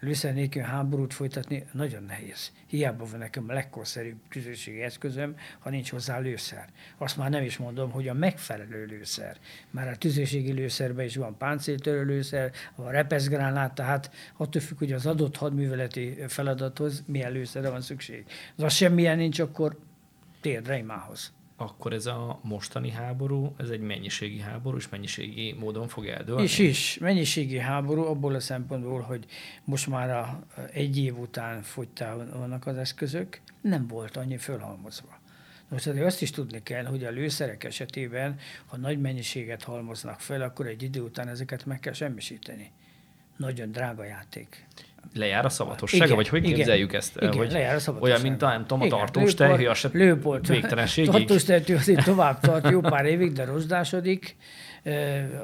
lőszer nélkül háborút folytatni nagyon nehéz. Hiába van nekem a legkorszerűbb tüzérségi eszközöm, ha nincs hozzá lőszer. Azt már nem is mondom, hogy a megfelelő lőszer. Már a tüzérségi lőszerben is van páncéltörő lőszer, a repeszgránát, tehát attól függ, hogy az adott hadműveleti feladathoz milyen lőszerre van szükség. Az semmilyen nincs, akkor térdre imához akkor ez a mostani háború, ez egy mennyiségi háború, és mennyiségi módon fog eldőlni? És is, mennyiségi háború abból a szempontból, hogy most már a, egy év után fogytál vannak az eszközök, nem volt annyi fölhalmozva. Most azért azt is tudni kell, hogy a lőszerek esetében, ha nagy mennyiséget halmoznak fel, akkor egy idő után ezeket meg kell semmisíteni. Nagyon drága játék lejár a szavatossága, igen, vagy hogy igen, képzeljük ezt? Igen, hogy lejár a Olyan, mint a, nem tudom, a tartós tehű, az se lőpolt. végtelenségig. Tartós tehű azért tovább tart jó pár évig, de rozsdásodik.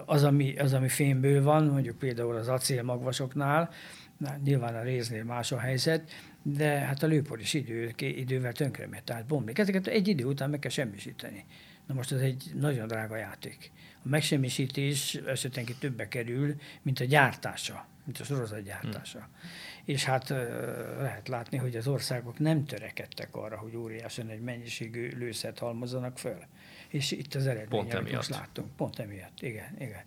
Az ami, az, ami fémből van, mondjuk például az acélmagvasoknál, nyilván a réznél más a helyzet, de hát a lőpor is idő, idővel tönkremegy, tehát bomlik. Ezeket egy idő után meg kell semmisíteni. Na most ez egy nagyon drága játék. A megsemmisítés esetenként többe kerül, mint a gyártása mint a sorozatgyártása. Hmm. És hát lehet látni, hogy az országok nem törekedtek arra, hogy óriásan egy mennyiségű lőszert halmozzanak föl. És itt az eredmény, most láttunk. Pont emiatt, igen, igen.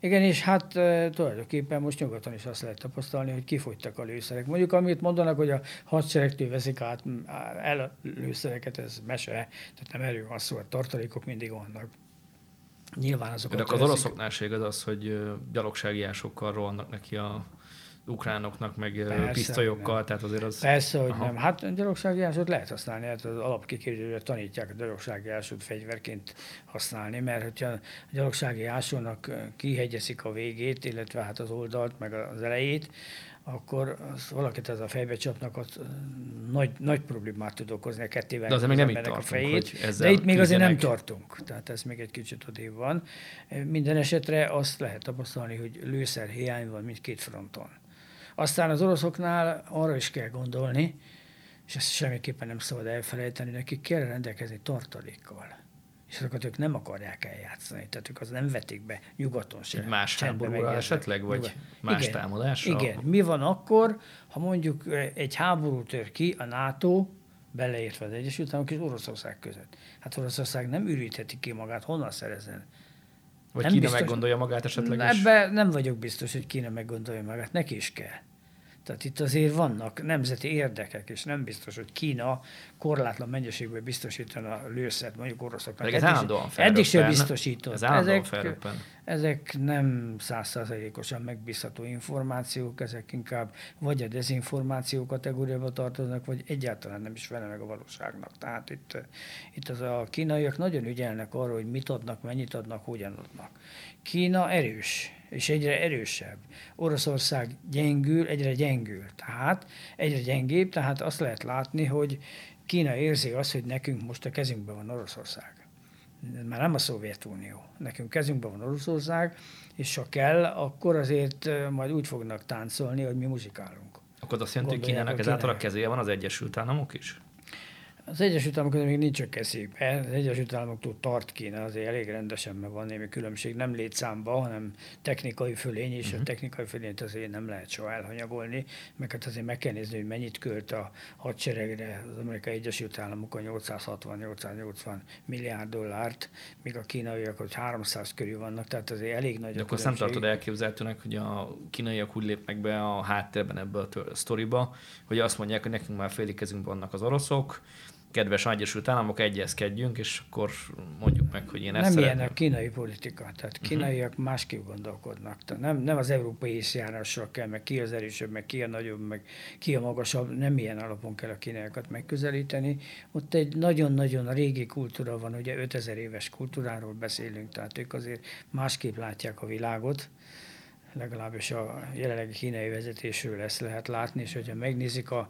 Igen, és hát tulajdonképpen most nyugaton is azt lehet tapasztalni, hogy kifogytak a lőszerek. Mondjuk, amit mondanak, hogy a hadseregtől veszik át el a lőszereket, ez mese, tehát nem erről van szó, a tartalékok mindig vannak. Nyilván azokat De az oroszoknál se igaz az, hogy gyalogsági ásokkal rohannak neki a ukránoknak, meg Persze, pisztolyokkal, nem. tehát azért az... Persze, hogy Aha. nem. Hát a gyalogsági ásot lehet használni, hát az alapkiképzőre tanítják a gyalogsági ásot fegyverként használni, mert hogyha a gyalogsági ásónak kihegyezik a végét, illetve hát az oldalt, meg az elejét, akkor az valakit ez a fejbe csapnak, az nagy, nagy problémát tud okozni a kettével. De azért még nem itt tartunk, a fejét, De itt még azért nem tartunk, tehát ez még egy kicsit odébb van. Minden esetre azt lehet tapasztalni, hogy lőszer hiány van mindkét fronton. Aztán az oroszoknál arra is kell gondolni, és ezt semmiképpen nem szabad elfelejteni, nekik kell rendelkezni tartalékkal és azokat ők nem akarják eljátszani, tehát ők az nem vetik be nyugaton sem. Egy más háborúra esetleg, vagy nyugat. más igen, támadásra? Igen, mi van akkor, ha mondjuk egy háború tör ki a NATO, beleértve az Egyesült Államok és Oroszország között. Hát Oroszország nem ürítheti ki magát, honnan szerezen? Vagy nem Kína biztos, meggondolja magát esetleg is? Ebben nem vagyok biztos, hogy Kína meggondolja magát, neki is kell. Tehát itt azért vannak nemzeti érdekek, és nem biztos, hogy Kína korlátlan mennyiségben biztosítana a lőszert, mondjuk oroszoknak. Ez eddig, eddig sem biztosított. Ez ezek, ezek nem százszázalékosan megbízható információk, ezek inkább vagy a dezinformáció kategóriába tartoznak, vagy egyáltalán nem is vele meg a valóságnak. Tehát itt, itt az a kínaiak nagyon ügyelnek arra, hogy mit adnak, mennyit adnak, hogyan adnak. Kína erős és egyre erősebb. Oroszország gyengül, egyre gyengül. Tehát egyre gyengébb, tehát azt lehet látni, hogy Kína érzi azt, hogy nekünk most a kezünkben van Oroszország. Már nem a Szovjetunió. Nekünk kezünkben van Oroszország, és ha kell, akkor azért majd úgy fognak táncolni, hogy mi muzsikálunk. Akkor azt jelenti, hogy Kínának ezáltal a kezéje van az Egyesült Államok is? Az Egyesült Államok még nincs a kezébe. Az Egyesült Államoktól tart Kína, azért elég rendesen, mert van némi különbség, nem létszámba, hanem technikai fölény, és uh-huh. a mhm. technikai fölényt azért nem lehet soha elhanyagolni, meg hát azért meg kell nézni, hogy mennyit költ a hadseregre az Amerikai Egyesült Államok a 860-880 milliárd dollárt, míg a kínaiak hogy 300 körül vannak, tehát azért elég nagy De akkor nem tartod elképzelhetőnek, hogy a kínaiak úgy lépnek be a háttérben ebbe a sztoriba, hogy azt mondják, hogy nekünk már félig kezünkben vannak az oroszok, kedves Egyesült Államok, egyezkedjünk, és akkor mondjuk meg, hogy én ezt Nem szeretném. ilyen a kínai politika, tehát kínaiak uh-huh. másképp gondolkodnak. Tehát nem, nem az európai észjárásra kell, meg ki az erősebb, meg ki a nagyobb, meg ki a magasabb, nem ilyen alapon kell a kínaiakat megközelíteni. Ott egy nagyon-nagyon régi kultúra van, ugye 5000 éves kultúráról beszélünk, tehát ők azért másképp látják a világot legalábbis a jelenlegi kínai vezetésről ezt lehet látni, és hogyha megnézik a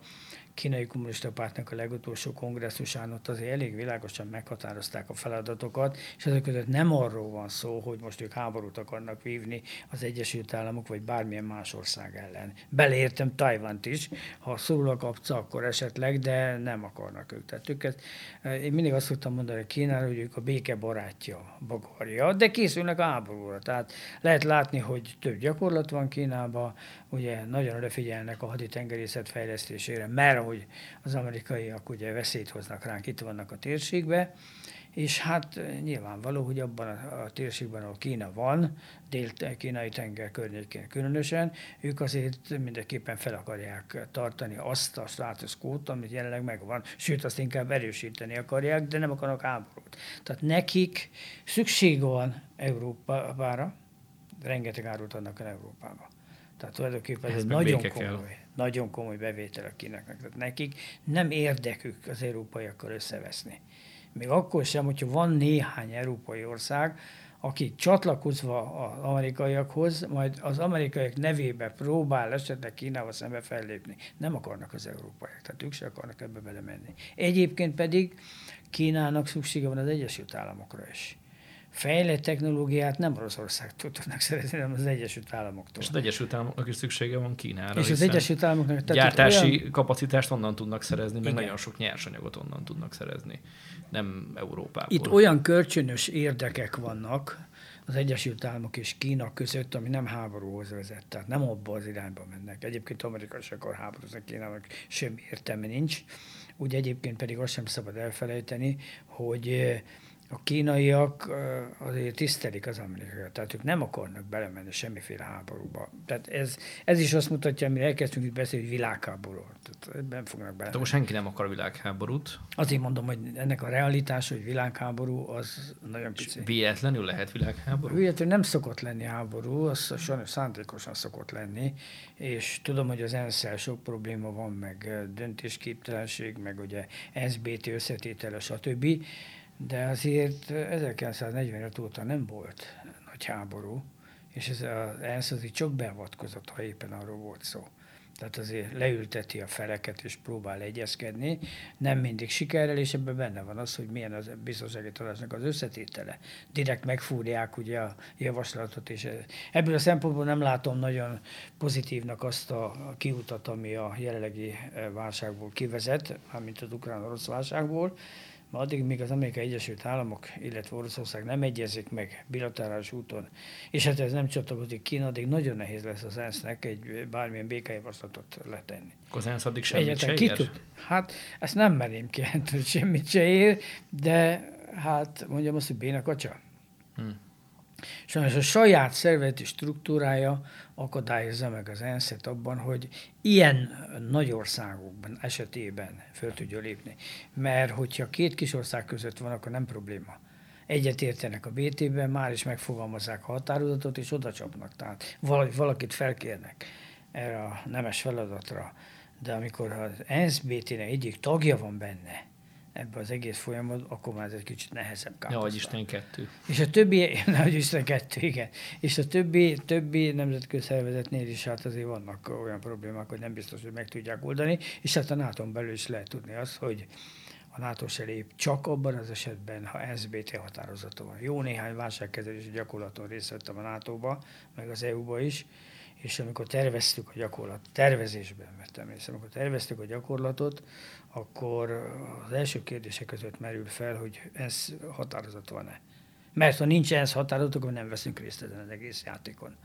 kínai kommunista pártnak a legutolsó kongresszusán ott azért elég világosan meghatározták a feladatokat, és ezek között nem arról van szó, hogy most ők háborút akarnak vívni az Egyesült Államok vagy bármilyen más ország ellen. Beleértem Tajvant is, ha szól a kapca, akkor esetleg, de nem akarnak ők. Tehát ők ezt, én mindig azt szoktam mondani a Kínára, hogy ők a béke barátja, bagarja, de készülnek a háborúra. Tehát lehet látni, hogy több gyakorlat van Kínában, ugye nagyon odafigyelnek a haditengerészet fejlesztésére, mert hogy az amerikaiak ugye veszélyt hoznak ránk, itt vannak a térségbe, és hát nyilvánvaló, hogy abban a, a térségben, ahol Kína van, dél-kínai tenger környékén különösen, ők azért mindenképpen fel akarják tartani azt a status quo amit jelenleg megvan, sőt azt inkább erősíteni akarják, de nem akarnak háborút. Tehát nekik szükség van Európára, rengeteg árut adnak el Európába. Tehát tulajdonképpen ez nagyon komoly, kell. Nagyon komoly bevétel a kíneknek. Tehát nekik nem érdekük az európaiakkal összeveszni. Még akkor sem, hogyha van néhány európai ország, akik csatlakozva az amerikaiakhoz, majd az amerikaiak nevébe próbál esetleg Kínával szembe fellépni. Nem akarnak az európaiak, tehát ők se akarnak ebbe belemenni. Egyébként pedig Kínának szüksége van az Egyesült Államokra is fejlett technológiát nem Oroszországtól tudnak szerezni, hanem az Egyesült Államoktól. És az Egyesült Államoknak is szüksége van Kínára. És az Egyesült Államoknak... Tehát gyártási olyan... kapacitást onnan tudnak szerezni, meg Igen. nagyon sok nyersanyagot onnan tudnak szerezni, nem Európából. Itt olyan kölcsönös érdekek vannak, az Egyesült Államok és Kína között, ami nem háborúhoz vezet, tehát nem abba az irányba mennek. Egyébként Amerika se akar háborúzni, Kínának semmi értelme nincs. Úgy egyébként pedig azt sem szabad elfelejteni, hogy a kínaiak azért tisztelik az amerikaiakat, tehát ők nem akarnak belemenni semmiféle háborúba. Tehát ez, ez is azt mutatja, amire elkezdtünk itt beszélni, hogy világháború. Tehát ebben fognak bele. De most senki nem akar világháborút. Azért mondom, hogy ennek a realitás, hogy világháború, az nagyon pici. véletlenül lehet világháború? Véletlenül nem szokott lenni háború, az sajnos szándékosan szokott lenni, és tudom, hogy az ensz sok probléma van, meg döntésképtelenség, meg ugye SBT összetétele, stb de azért 1945 óta nem volt nagy háború, és ez az ENSZ az csak beavatkozott, ha éppen arról volt szó. Tehát azért leülteti a feleket és próbál egyezkedni, nem mindig sikerrel, és ebben benne van az, hogy milyen az biztonsági tanácsnak az összetétele. Direkt megfúrják ugye a javaslatot, és ebből a szempontból nem látom nagyon pozitívnak azt a kiutat, ami a jelenlegi válságból kivezet, mármint az ukrán-orosz válságból, addig, míg az Amerikai Egyesült Államok, illetve Oroszország nem egyezik meg bilaterális úton, és hát ez nem csatlakozik Kína, addig nagyon nehéz lesz az ENSZ-nek egy bármilyen békejavaslatot letenni. Az ENSZ addig semmit Egyetlen, se ér? Tud, hát ezt nem kijelenteni, hogy semmit se ér, de hát mondjam azt, hogy bénakacsa. Hmm. Sajnos a saját szervezeti struktúrája akadályozza meg az ensz abban, hogy ilyen nagy országokban esetében föl tudja lépni. Mert hogyha két kis ország között van, akkor nem probléma. Egyet értenek a BT-ben, már is megfogalmazzák a határozatot, és oda csapnak. Tehát valakit felkérnek erre a nemes feladatra. De amikor az ENSZ BT-nek egyik tagja van benne, ebbe az egész folyamat, akkor már ez egy kicsit nehezebb káposztán. Ja, hogy Isten kettő. És a többi, nem, hogy Isten kettő, igen. És a többi, többi nemzetközi szervezetnél is hát azért vannak olyan problémák, hogy nem biztos, hogy meg tudják oldani, és hát a nato belül is lehet tudni azt, hogy a NATO se lép csak abban az esetben, ha SBT határozata van. Jó néhány válságkezelési gyakorlaton részt vettem a NATO-ba, meg az EU-ba is, és amikor terveztük a gyakorlat, tervezésben vettem részt, amikor terveztük a gyakorlatot, akkor az első kérdések között merül fel, hogy ez határozat van-e. Mert ha nincs ENSZ határozat, akkor nem veszünk részt ezen az egész játékon.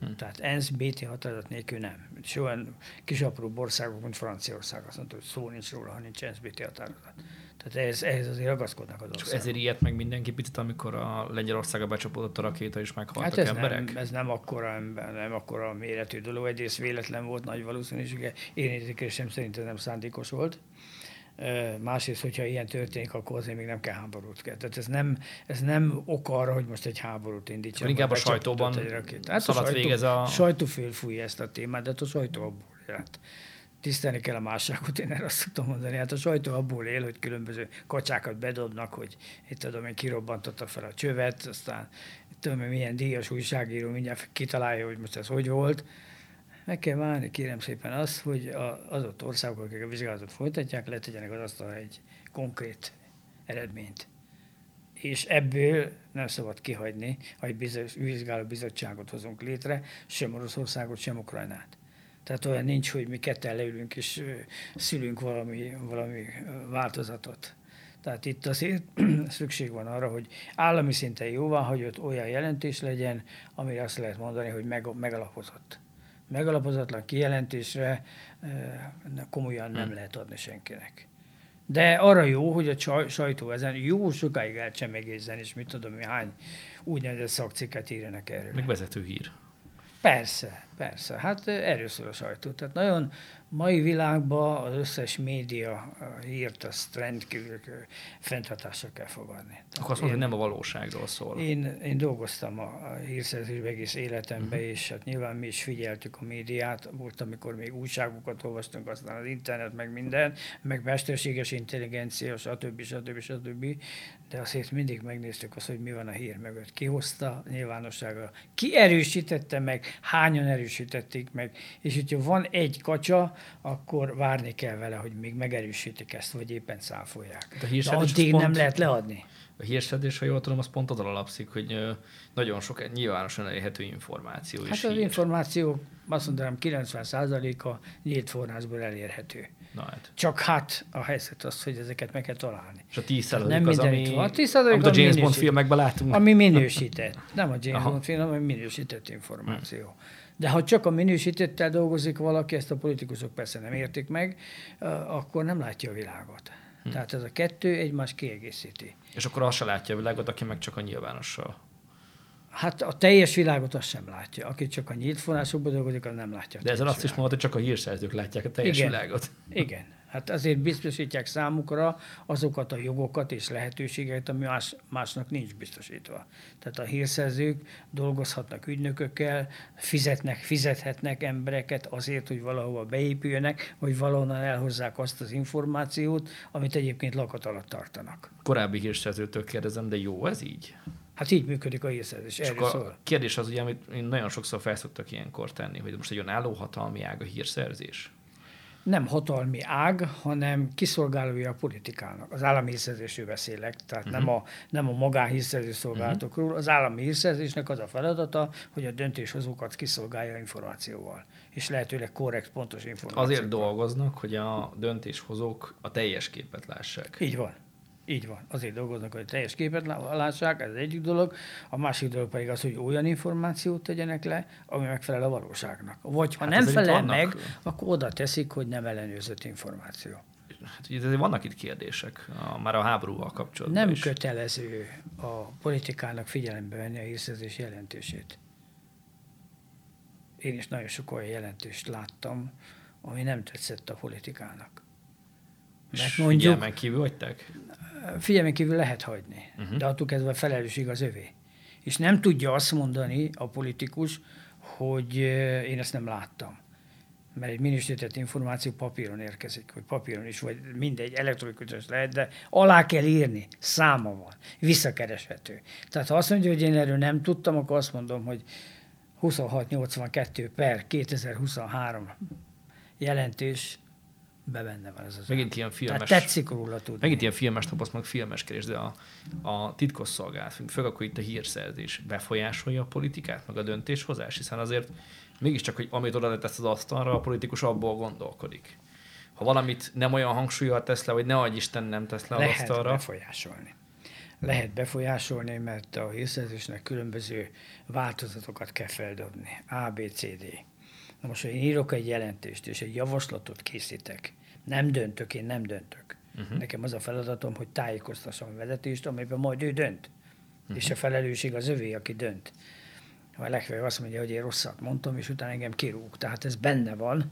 Hm. Tehát ENSZ BT határozat nélkül nem. És olyan kis apró országok, mint Franciaország azt mondta, hogy szó nincs róla, ha nincs ENSZ BT határozat. Tehát ehhez, ehhez azért ragaszkodnak az országok. ezért ilyet meg mindenki picit, amikor a Lengyelországa becsapódott a rakéta, és meghaltak hát ez emberek? Nem, ez nem akkora, nem akkora méretű dolog. Egyrészt véletlen volt, nagy valószínűsége. Én érzékelésem szerint ez nem szándékos volt Másrészt, hogyha ilyen történik, akkor azért még nem kell háborút kell. Tehát ez nem, ez nem ok arra, hogy most egy háborút indítson. Inkább a sajtóban hát a sajtó, végez a... sajtó félfújja ezt a témát, de hát a sajtó abból élt. Tisztelni kell a másságot, én erre azt tudom mondani. Hát a sajtó abból él, hogy különböző kacsákat bedobnak, hogy itt tudom én kirobbantotta fel a csövet, aztán tudom én milyen díjas újságíró mindjárt kitalálja, hogy most ez hogy volt meg kell várni, kérem szépen azt, hogy az ott országok, akik a vizsgálatot folytatják, letegyenek az asztalra egy konkrét eredményt. És ebből nem szabad kihagyni, hogy bizonyos vizsgáló bizottságot hozunk létre, sem Oroszországot, sem Ukrajnát. Tehát olyan nincs, hogy mi ketten leülünk és szülünk valami, valami változatot. Tehát itt azért szükség van arra, hogy állami szinten jóvá hagyott olyan jelentés legyen, amire azt lehet mondani, hogy meg, megalapozott megalapozatlan kijelentésre komolyan nem hmm. lehet adni senkinek. De arra jó, hogy a sajtó ezen jó sokáig elcsemegézzen, és mit tudom, mi hány úgynevezett szakcikket írjanak erről. Meg vezető hír. Persze, persze. Hát erről a sajtó. Tehát nagyon mai világban az összes média hírt, azt rendkívül fenntartásra kell fogadni. Akkor azt mondod, hogy nem a valóságról szól. Én, én dolgoztam a hírszerzésben egész életemben, uh-huh. és hát nyilván mi is figyeltük a médiát. Volt, amikor még újságokat olvastunk, aztán az internet, meg minden, meg mesterséges intelligencia, stb. stb. stb. De azért mindig megnéztük azt, hogy mi van a hír mögött. Ki hozta nyilvánosságra, ki erősítette meg, hányan erősítették meg, és hogyha van egy kacsa, akkor várni kell vele, hogy még megerősítik ezt, vagy éppen száfolják. De, De addig pont, nem lehet leadni. A hírszedés, ha jól tudom, az pont azon alapszik, hogy nagyon sok nyilvánosan elérhető információ Hát az hír. információ, azt mondanám, 90%-a nyílt forrásból elérhető. Na hát. Csak hát a helyzet az, hogy ezeket meg kell találni. És a 10 nem az, ami, van. A 10 amit a James Bond filmekben látunk. Ami minősített. Nem a James Aha. Bond film, hanem minősített információ. Hmm. De ha csak a minősítettel dolgozik valaki, ezt a politikusok persze nem értik meg, akkor nem látja a világot. Hm. Tehát ez a kettő egymás kiegészíti. És akkor azt se látja a világot, aki meg csak a nyilvánossal. Hát a teljes világot azt sem látja. Aki csak a nyílt forrásokban dolgozik, az nem látja. De ezzel azt is mondod, hogy csak a hírszerzők látják a teljes Igen. világot. Igen. Hát azért biztosítják számukra azokat a jogokat és lehetőségeket, ami más, másnak nincs biztosítva. Tehát a hírszerzők dolgozhatnak ügynökökkel, fizetnek, fizethetnek embereket azért, hogy valahova beépüljenek, vagy valahonnan elhozzák azt az információt, amit egyébként lakat alatt tartanak. Korábbi hírszerzőtől kérdezem, de jó ez így? Hát így működik a hírszerzés. Erről a szól. kérdés az, ugye, amit én nagyon sokszor felszoktak ilyenkor tenni, hogy most egy olyan állóhatalmi ág a hírszerzés nem hatalmi ág, hanem kiszolgálója a politikának. Az állami hírszerzésről beszélek, tehát uh-huh. nem, a, nem a magánhírszerző szolgálatokról. Uh-huh. Az állami hírszerzésnek az a feladata, hogy a döntéshozókat kiszolgálja információval, és lehetőleg korrekt, pontos információval. Azért dolgoznak, hogy a döntéshozók a teljes képet lássák. Így van. Így van. Azért dolgoznak, hogy teljes képet lássák, ez egyik dolog. A másik dolog pedig az, hogy olyan információt tegyenek le, ami megfelel a valóságnak. Vagy ha hát nem felel meg, akkor oda teszik, hogy nem ellenőrzött információ. Hát ugye vannak itt kérdések, a, már a háborúval kapcsolatban Nem is. kötelező a politikának figyelembe venni a hírszerzés jelentősét. Én is nagyon sok olyan jelentést láttam, ami nem tetszett a politikának. Mert mondjuk, kívül hagyták? Figyelmen kívül lehet hagyni, uh-huh. de attól kezdve a felelősség az övé. És nem tudja azt mondani a politikus, hogy én ezt nem láttam. Mert egy minősített információ papíron érkezik, vagy papíron is, vagy mindegy, elektronikus lehet, de alá kell írni, száma van, visszakereshető. Tehát ha azt mondja, hogy én erről nem tudtam, akkor azt mondom, hogy 2682 per 2023 jelentés be benne van ez az. Megint ilyen filmes. Tehát tetszik róla tudni. Megint ilyen filmes tapaszt, meg filmeskedés, de a, a titkosszolgálat, főleg akkor itt a hírszerzés befolyásolja a politikát, meg a döntéshozás, hiszen azért mégiscsak, hogy amit oda tesz az asztalra, a politikus abból gondolkodik. Ha valamit nem olyan hangsúlyjal tesz le, vagy ne adj Isten nem tesz le az Lehet asztalra. befolyásolni. Lehet befolyásolni, mert a hírszerzésnek különböző változatokat kell feldobni. A, B, C, D. Na most, ha én írok egy jelentést, és egy javaslatot készítek, nem döntök, én nem döntök. Uh-huh. Nekem az a feladatom, hogy tájékoztassam a vezetést, amiben majd ő dönt. Uh-huh. És a felelősség az övé, aki dönt. vagy legfeljebb azt mondja, hogy én rosszat mondtam, és utána engem kirúg. Tehát ez benne van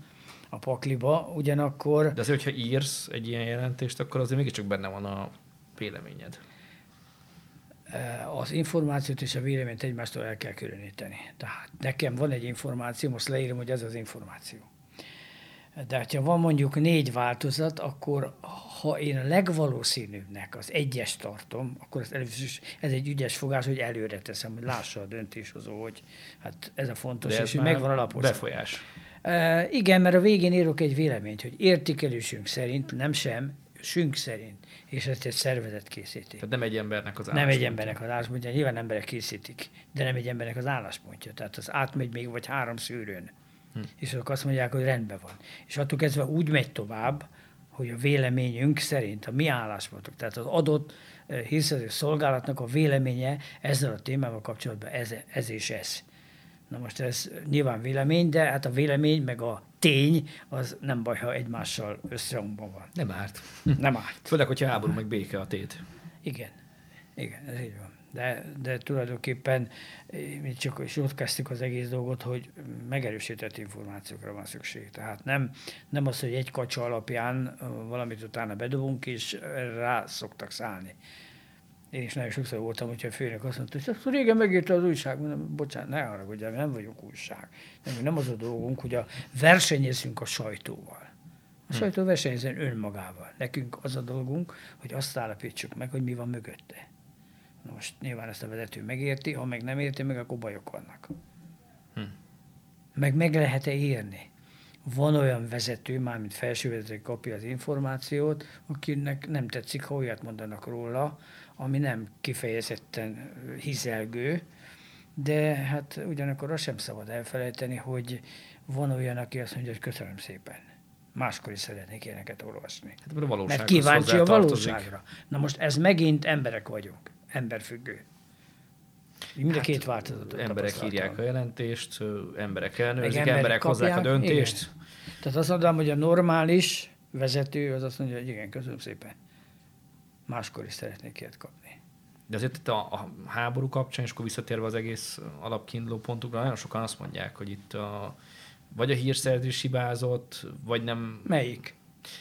a pakliba, ugyanakkor... De azért, hogyha írsz egy ilyen jelentést, akkor azért mégiscsak benne van a véleményed. Eh, az információt és a véleményt egymástól el kell különíteni. Tehát nekem van egy információ, most leírom, hogy ez az információ. De ha van mondjuk négy változat, akkor ha én a legvalószínűbbnek az egyes tartom, akkor ez, is, ez egy ügyes fogás, hogy előre teszem, hogy lássa a döntéshozó, hogy hát ez a fontos, De ez és hogy megvan alapozva. Befolyás. Uh, igen, mert a végén írok egy véleményt, hogy értékelésünk szerint, nem sem, sünk szerint, és ezt egy szervezet készíti. Tehát nem egy embernek az Nem egy álláspontja. embernek az álláspontja, nyilván emberek készítik, de nem egy embernek az álláspontja. Tehát az átmegy még vagy három szűrőn. Hm. És azok azt mondják, hogy rendben van. És attól kezdve úgy megy tovább, hogy a véleményünk szerint, a mi álláspontok, tehát az adott eh, hírszerző szolgálatnak a véleménye ezzel a témával kapcsolatban ez, ez és ez. Na most ez nyilván vélemény, de hát a vélemény meg a tény az nem baj, ha egymással összehangban van. Nem árt. Nem árt. Főleg, hogyha háború meg béke a tét. Igen, igen, ez így van. De, de tulajdonképpen eh, mi csak is ott kezdtük az egész dolgot, hogy megerősített információkra van szükség. Tehát nem, nem az, hogy egy kacsa alapján eh, valamit utána bedobunk, és rá szoktak szállni. Én is nagyon sokszor voltam, hogyha a főnök azt mondta, hogy azt régen megírta az újság, mondom, bocsánat, ne haragudjál, nem vagyunk újság. Nem, nem az a dolgunk, hogy a versenyezzünk a sajtóval. A sajtó versenyezzen önmagával. Nekünk az a dolgunk, hogy azt állapítsuk meg, hogy mi van mögötte. Na most nyilván ezt a vezető megérti, ha meg nem érti meg, akkor bajok vannak. Hm. Meg meg lehet-e írni? Van olyan vezető, mármint felső vezető kapja az információt, akinek nem tetszik, ha olyat mondanak róla, ami nem kifejezetten hizelgő, de hát ugyanakkor azt sem szabad elfelejteni, hogy van olyan, aki azt mondja, hogy köszönöm szépen. Máskor is szeretnék ilyeneket olvasni. Hát a Mert kíváncsi a valóságra. Na most ez megint emberek vagyunk, emberfüggő. Mind a két változatot Hát, Emberek írják a jelentést, emberek ellenőrzik, Meg emberek, emberek hozzák a kapják, döntést. igen. Tehát azt mondom, hogy a normális vezető az azt mondja, hogy igen, köszönöm szépen. Máskor is szeretnék ilyet kapni. De azért itt a, a háború kapcsán, és akkor visszatérve az egész alapkiinduló pontokra, nagyon sokan azt mondják, hogy itt a, vagy a hírszerzés hibázott, vagy nem. Melyik?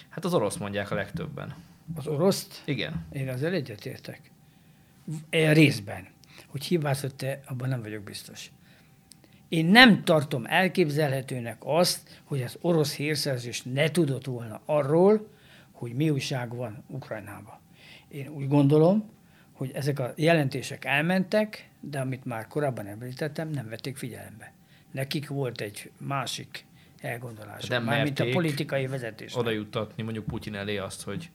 Hát az orosz mondják a legtöbben. Az oroszt? Igen. Én ezzel egyetértek. E részben. Hogy hibázott-e, abban nem vagyok biztos. Én nem tartom elképzelhetőnek azt, hogy az orosz hírszerzés ne tudott volna arról, hogy mi újság van Ukrajnában. Én úgy gondolom, hogy ezek a jelentések elmentek, de amit már korábban említettem, nem vették figyelembe. Nekik volt egy másik elgondolás, Nem mármint a politikai vezetés. Oda juttatni mondjuk Putyin elé azt, hogy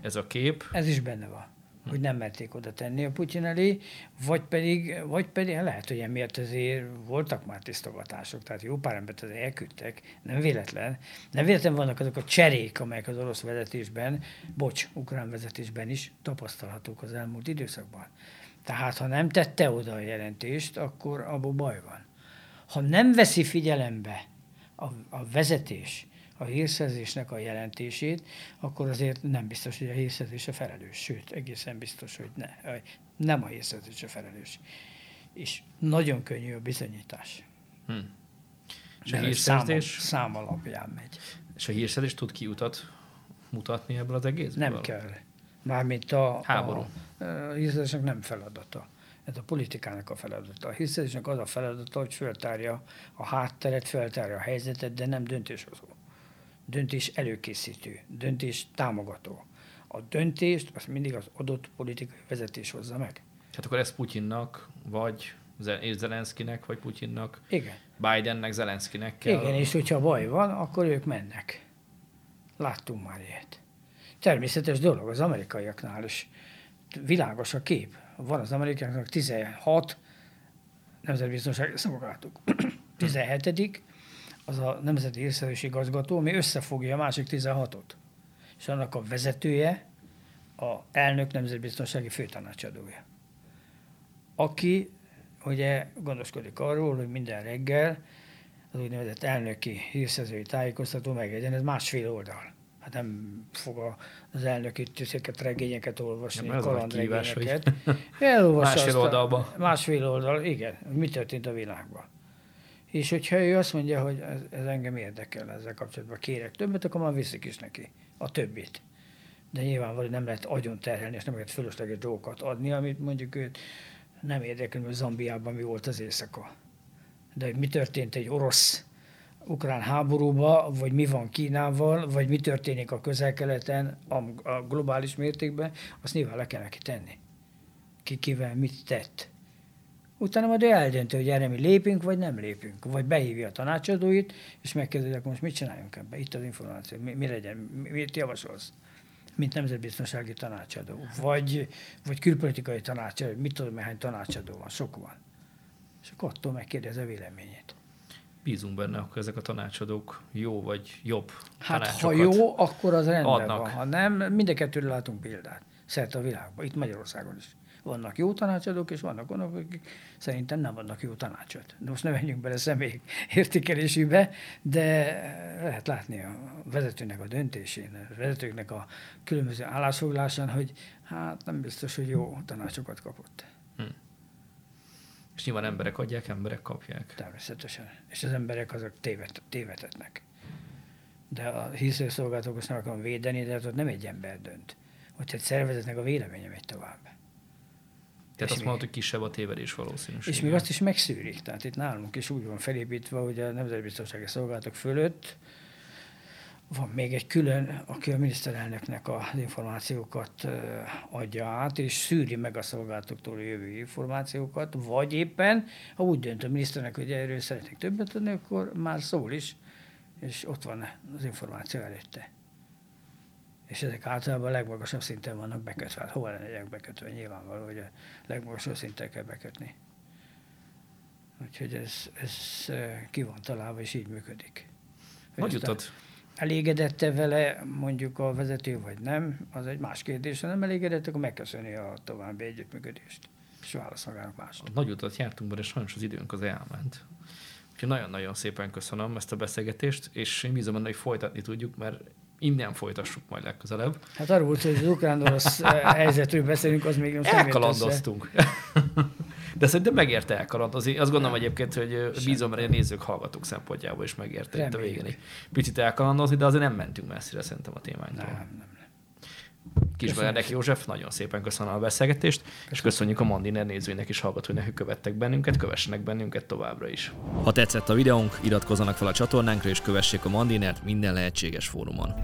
ez a kép. Ez is benne van, hogy nem merték oda tenni a Putyin elé, vagy pedig, vagy pedig lehet, hogy emiatt azért voltak már tisztogatások, tehát jó pár embert azért elküldtek, nem véletlen. Nem véletlen vannak azok a cserék, amelyek az orosz vezetésben, bocs, ukrán vezetésben is tapasztalhatók az elmúlt időszakban. Tehát, ha nem tette oda a jelentést, akkor abból baj van. Ha nem veszi figyelembe a, a vezetés a hírszerzésnek a jelentését, akkor azért nem biztos, hogy a hírszerzés a felelős. Sőt, egészen biztos, hogy ne, nem a hírszerzés a felelős. És nagyon könnyű a bizonyítás. Hm. És a hírszerzés, Szám, szám alapján megy. és a hírszerzés tud kiutat mutatni ebből az egészből? Nem kell. Mármint a, Háború. a, a hírszerzésnek nem feladata. Ez a politikának a feladata. A hírszerzésnek az a feladata, hogy feltárja a hátteret, feltárja a helyzetet, de nem döntéshozó. Döntés előkészítő, döntés támogató. A döntést azt mindig az adott politikai vezetés hozza meg. Hát akkor ez Putyinnak, vagy Zelenszkinek, vagy Putyinnak, Igen. Bidennek, Zelenszkinek kell. Igen, és hogyha baj van, akkor ők mennek. Láttunk már ilyet. Természetes dolog az amerikaiaknál is. Világos a kép. Van az amerikaiaknak 16 nemzetbiztonsági szolgálatuk. 17 az a Nemzeti Hírszerzési Igazgató, ami összefogja a másik 16-ot. És annak a vezetője a elnök nemzetbiztonsági főtanácsadója. Aki ugye gondoskodik arról, hogy minden reggel az úgynevezett elnöki hírszerzői tájékoztató meglegyen, ez másfél oldal. Hát nem fog az elnök itt ezeket regényeket olvasni, Nem, kalandregényeket. Elolvassa Másfél azt a- oldalba. Másfél oldal, igen. Mi történt a világban. És hogyha ő azt mondja, hogy ez, ez engem érdekel ezzel kapcsolatban, kérek többet, akkor már viszik is neki a többit. De nyilvánvalóan nem lehet agyon terhelni, és nem lehet fölösleges dolgokat adni, amit mondjuk őt nem érdekel, hogy Zambiában mi volt az éjszaka. De hogy mi történt egy orosz ukrán háborúba, vagy mi van Kínával, vagy mi történik a közel-keleten a, a globális mértékben, azt nyilván le kell neki tenni. Ki kivel mit tett. Utána majd ő eldönti, hogy erre mi lépünk, vagy nem lépünk. Vagy behívja a tanácsadóit, és megkérdezi, akkor most mit csináljunk ebben? Itt az információ. Mi, mi legyen? Mi- Mit javasolsz? Mint nemzetbiztonsági tanácsadó. Vagy, vagy külpolitikai tanácsadó. Mit tudom, hány tanácsadó van? Sok van. És akkor attól megkérdezi a véleményét. Bízunk benne, akkor ezek a tanácsadók jó vagy jobb Hát ha jó, akkor az rendben adnak. van. Ha nem, mind a kettőre látunk példát. Szerte a világban, itt Magyarországon is. Vannak jó tanácsadók, és vannak olyanok, akik szerintem nem adnak jó tanácsot. De most ne menjünk bele személy értékelésébe, de lehet látni a vezetőnek a döntésén, a vezetőknek a különböző állásfoglalásán, hogy hát nem biztos, hogy jó tanácsokat kapott. És nyilván emberek adják, emberek kapják. Természetesen. És az emberek azok téved, tévedhetnek. De a hiszőszolgálatok most nem akarom védeni, de hát ott nem egy ember dönt. Ott egy szervezetnek a véleménye megy tovább. Tehát azt mondod, hogy kisebb a tévedés valószínűség. És még azt is megszűrik. Tehát itt nálunk is úgy van felépítve, hogy a Nemzetbiztonsági Szolgálatok fölött van még egy külön, aki a miniszterelnöknek az információkat adja át, és szűri meg a szolgálatoktól jövő információkat, vagy éppen, ha úgy dönt a miniszternek, hogy erről szeretnék többet adni, akkor már szól is, és ott van az információ előtte. És ezek általában a legmagasabb szinten vannak bekötve. Hát hova legyenek bekötve? Nyilvánvaló, hogy a legmagasabb szinten kell bekötni. Úgyhogy ez, ez ki van találva, és így működik. Hogy jutott? Elégedette vele mondjuk a vezető, vagy nem, az egy más kérdés. Ha nem elégedett, akkor megköszöni a további együttműködést. És válasz magának más. Nagy utat jártunk be, de sajnos az időnk az elment. Úgyhogy nagyon-nagyon szépen köszönöm ezt a beszélgetést, és én bízom benne, hogy folytatni tudjuk, mert innen folytassuk majd legközelebb. Hát arról volt, hogy az ukrán-orosz eh, helyzetről beszélünk, az még nem. Elkalandoztunk. De szerintem megérte elkalandozni. Azt gondolom egyébként, hogy bízom hogy a nézők, hallgatók szempontjából is megérte itt a végén. egy Picit elkalandozni, de azért nem mentünk messzire szerintem a témánktól. Nem, nem, nem. Kis Benedek József, nagyon szépen köszönöm a beszélgetést, és köszönjük a Mandiner nézőinek is hallgatóinak, hogy követtek bennünket, kövessenek bennünket továbbra is. Ha tetszett a videónk, iratkozzanak fel a csatornánkra és kövessék a Mandinert minden lehetséges fórumon.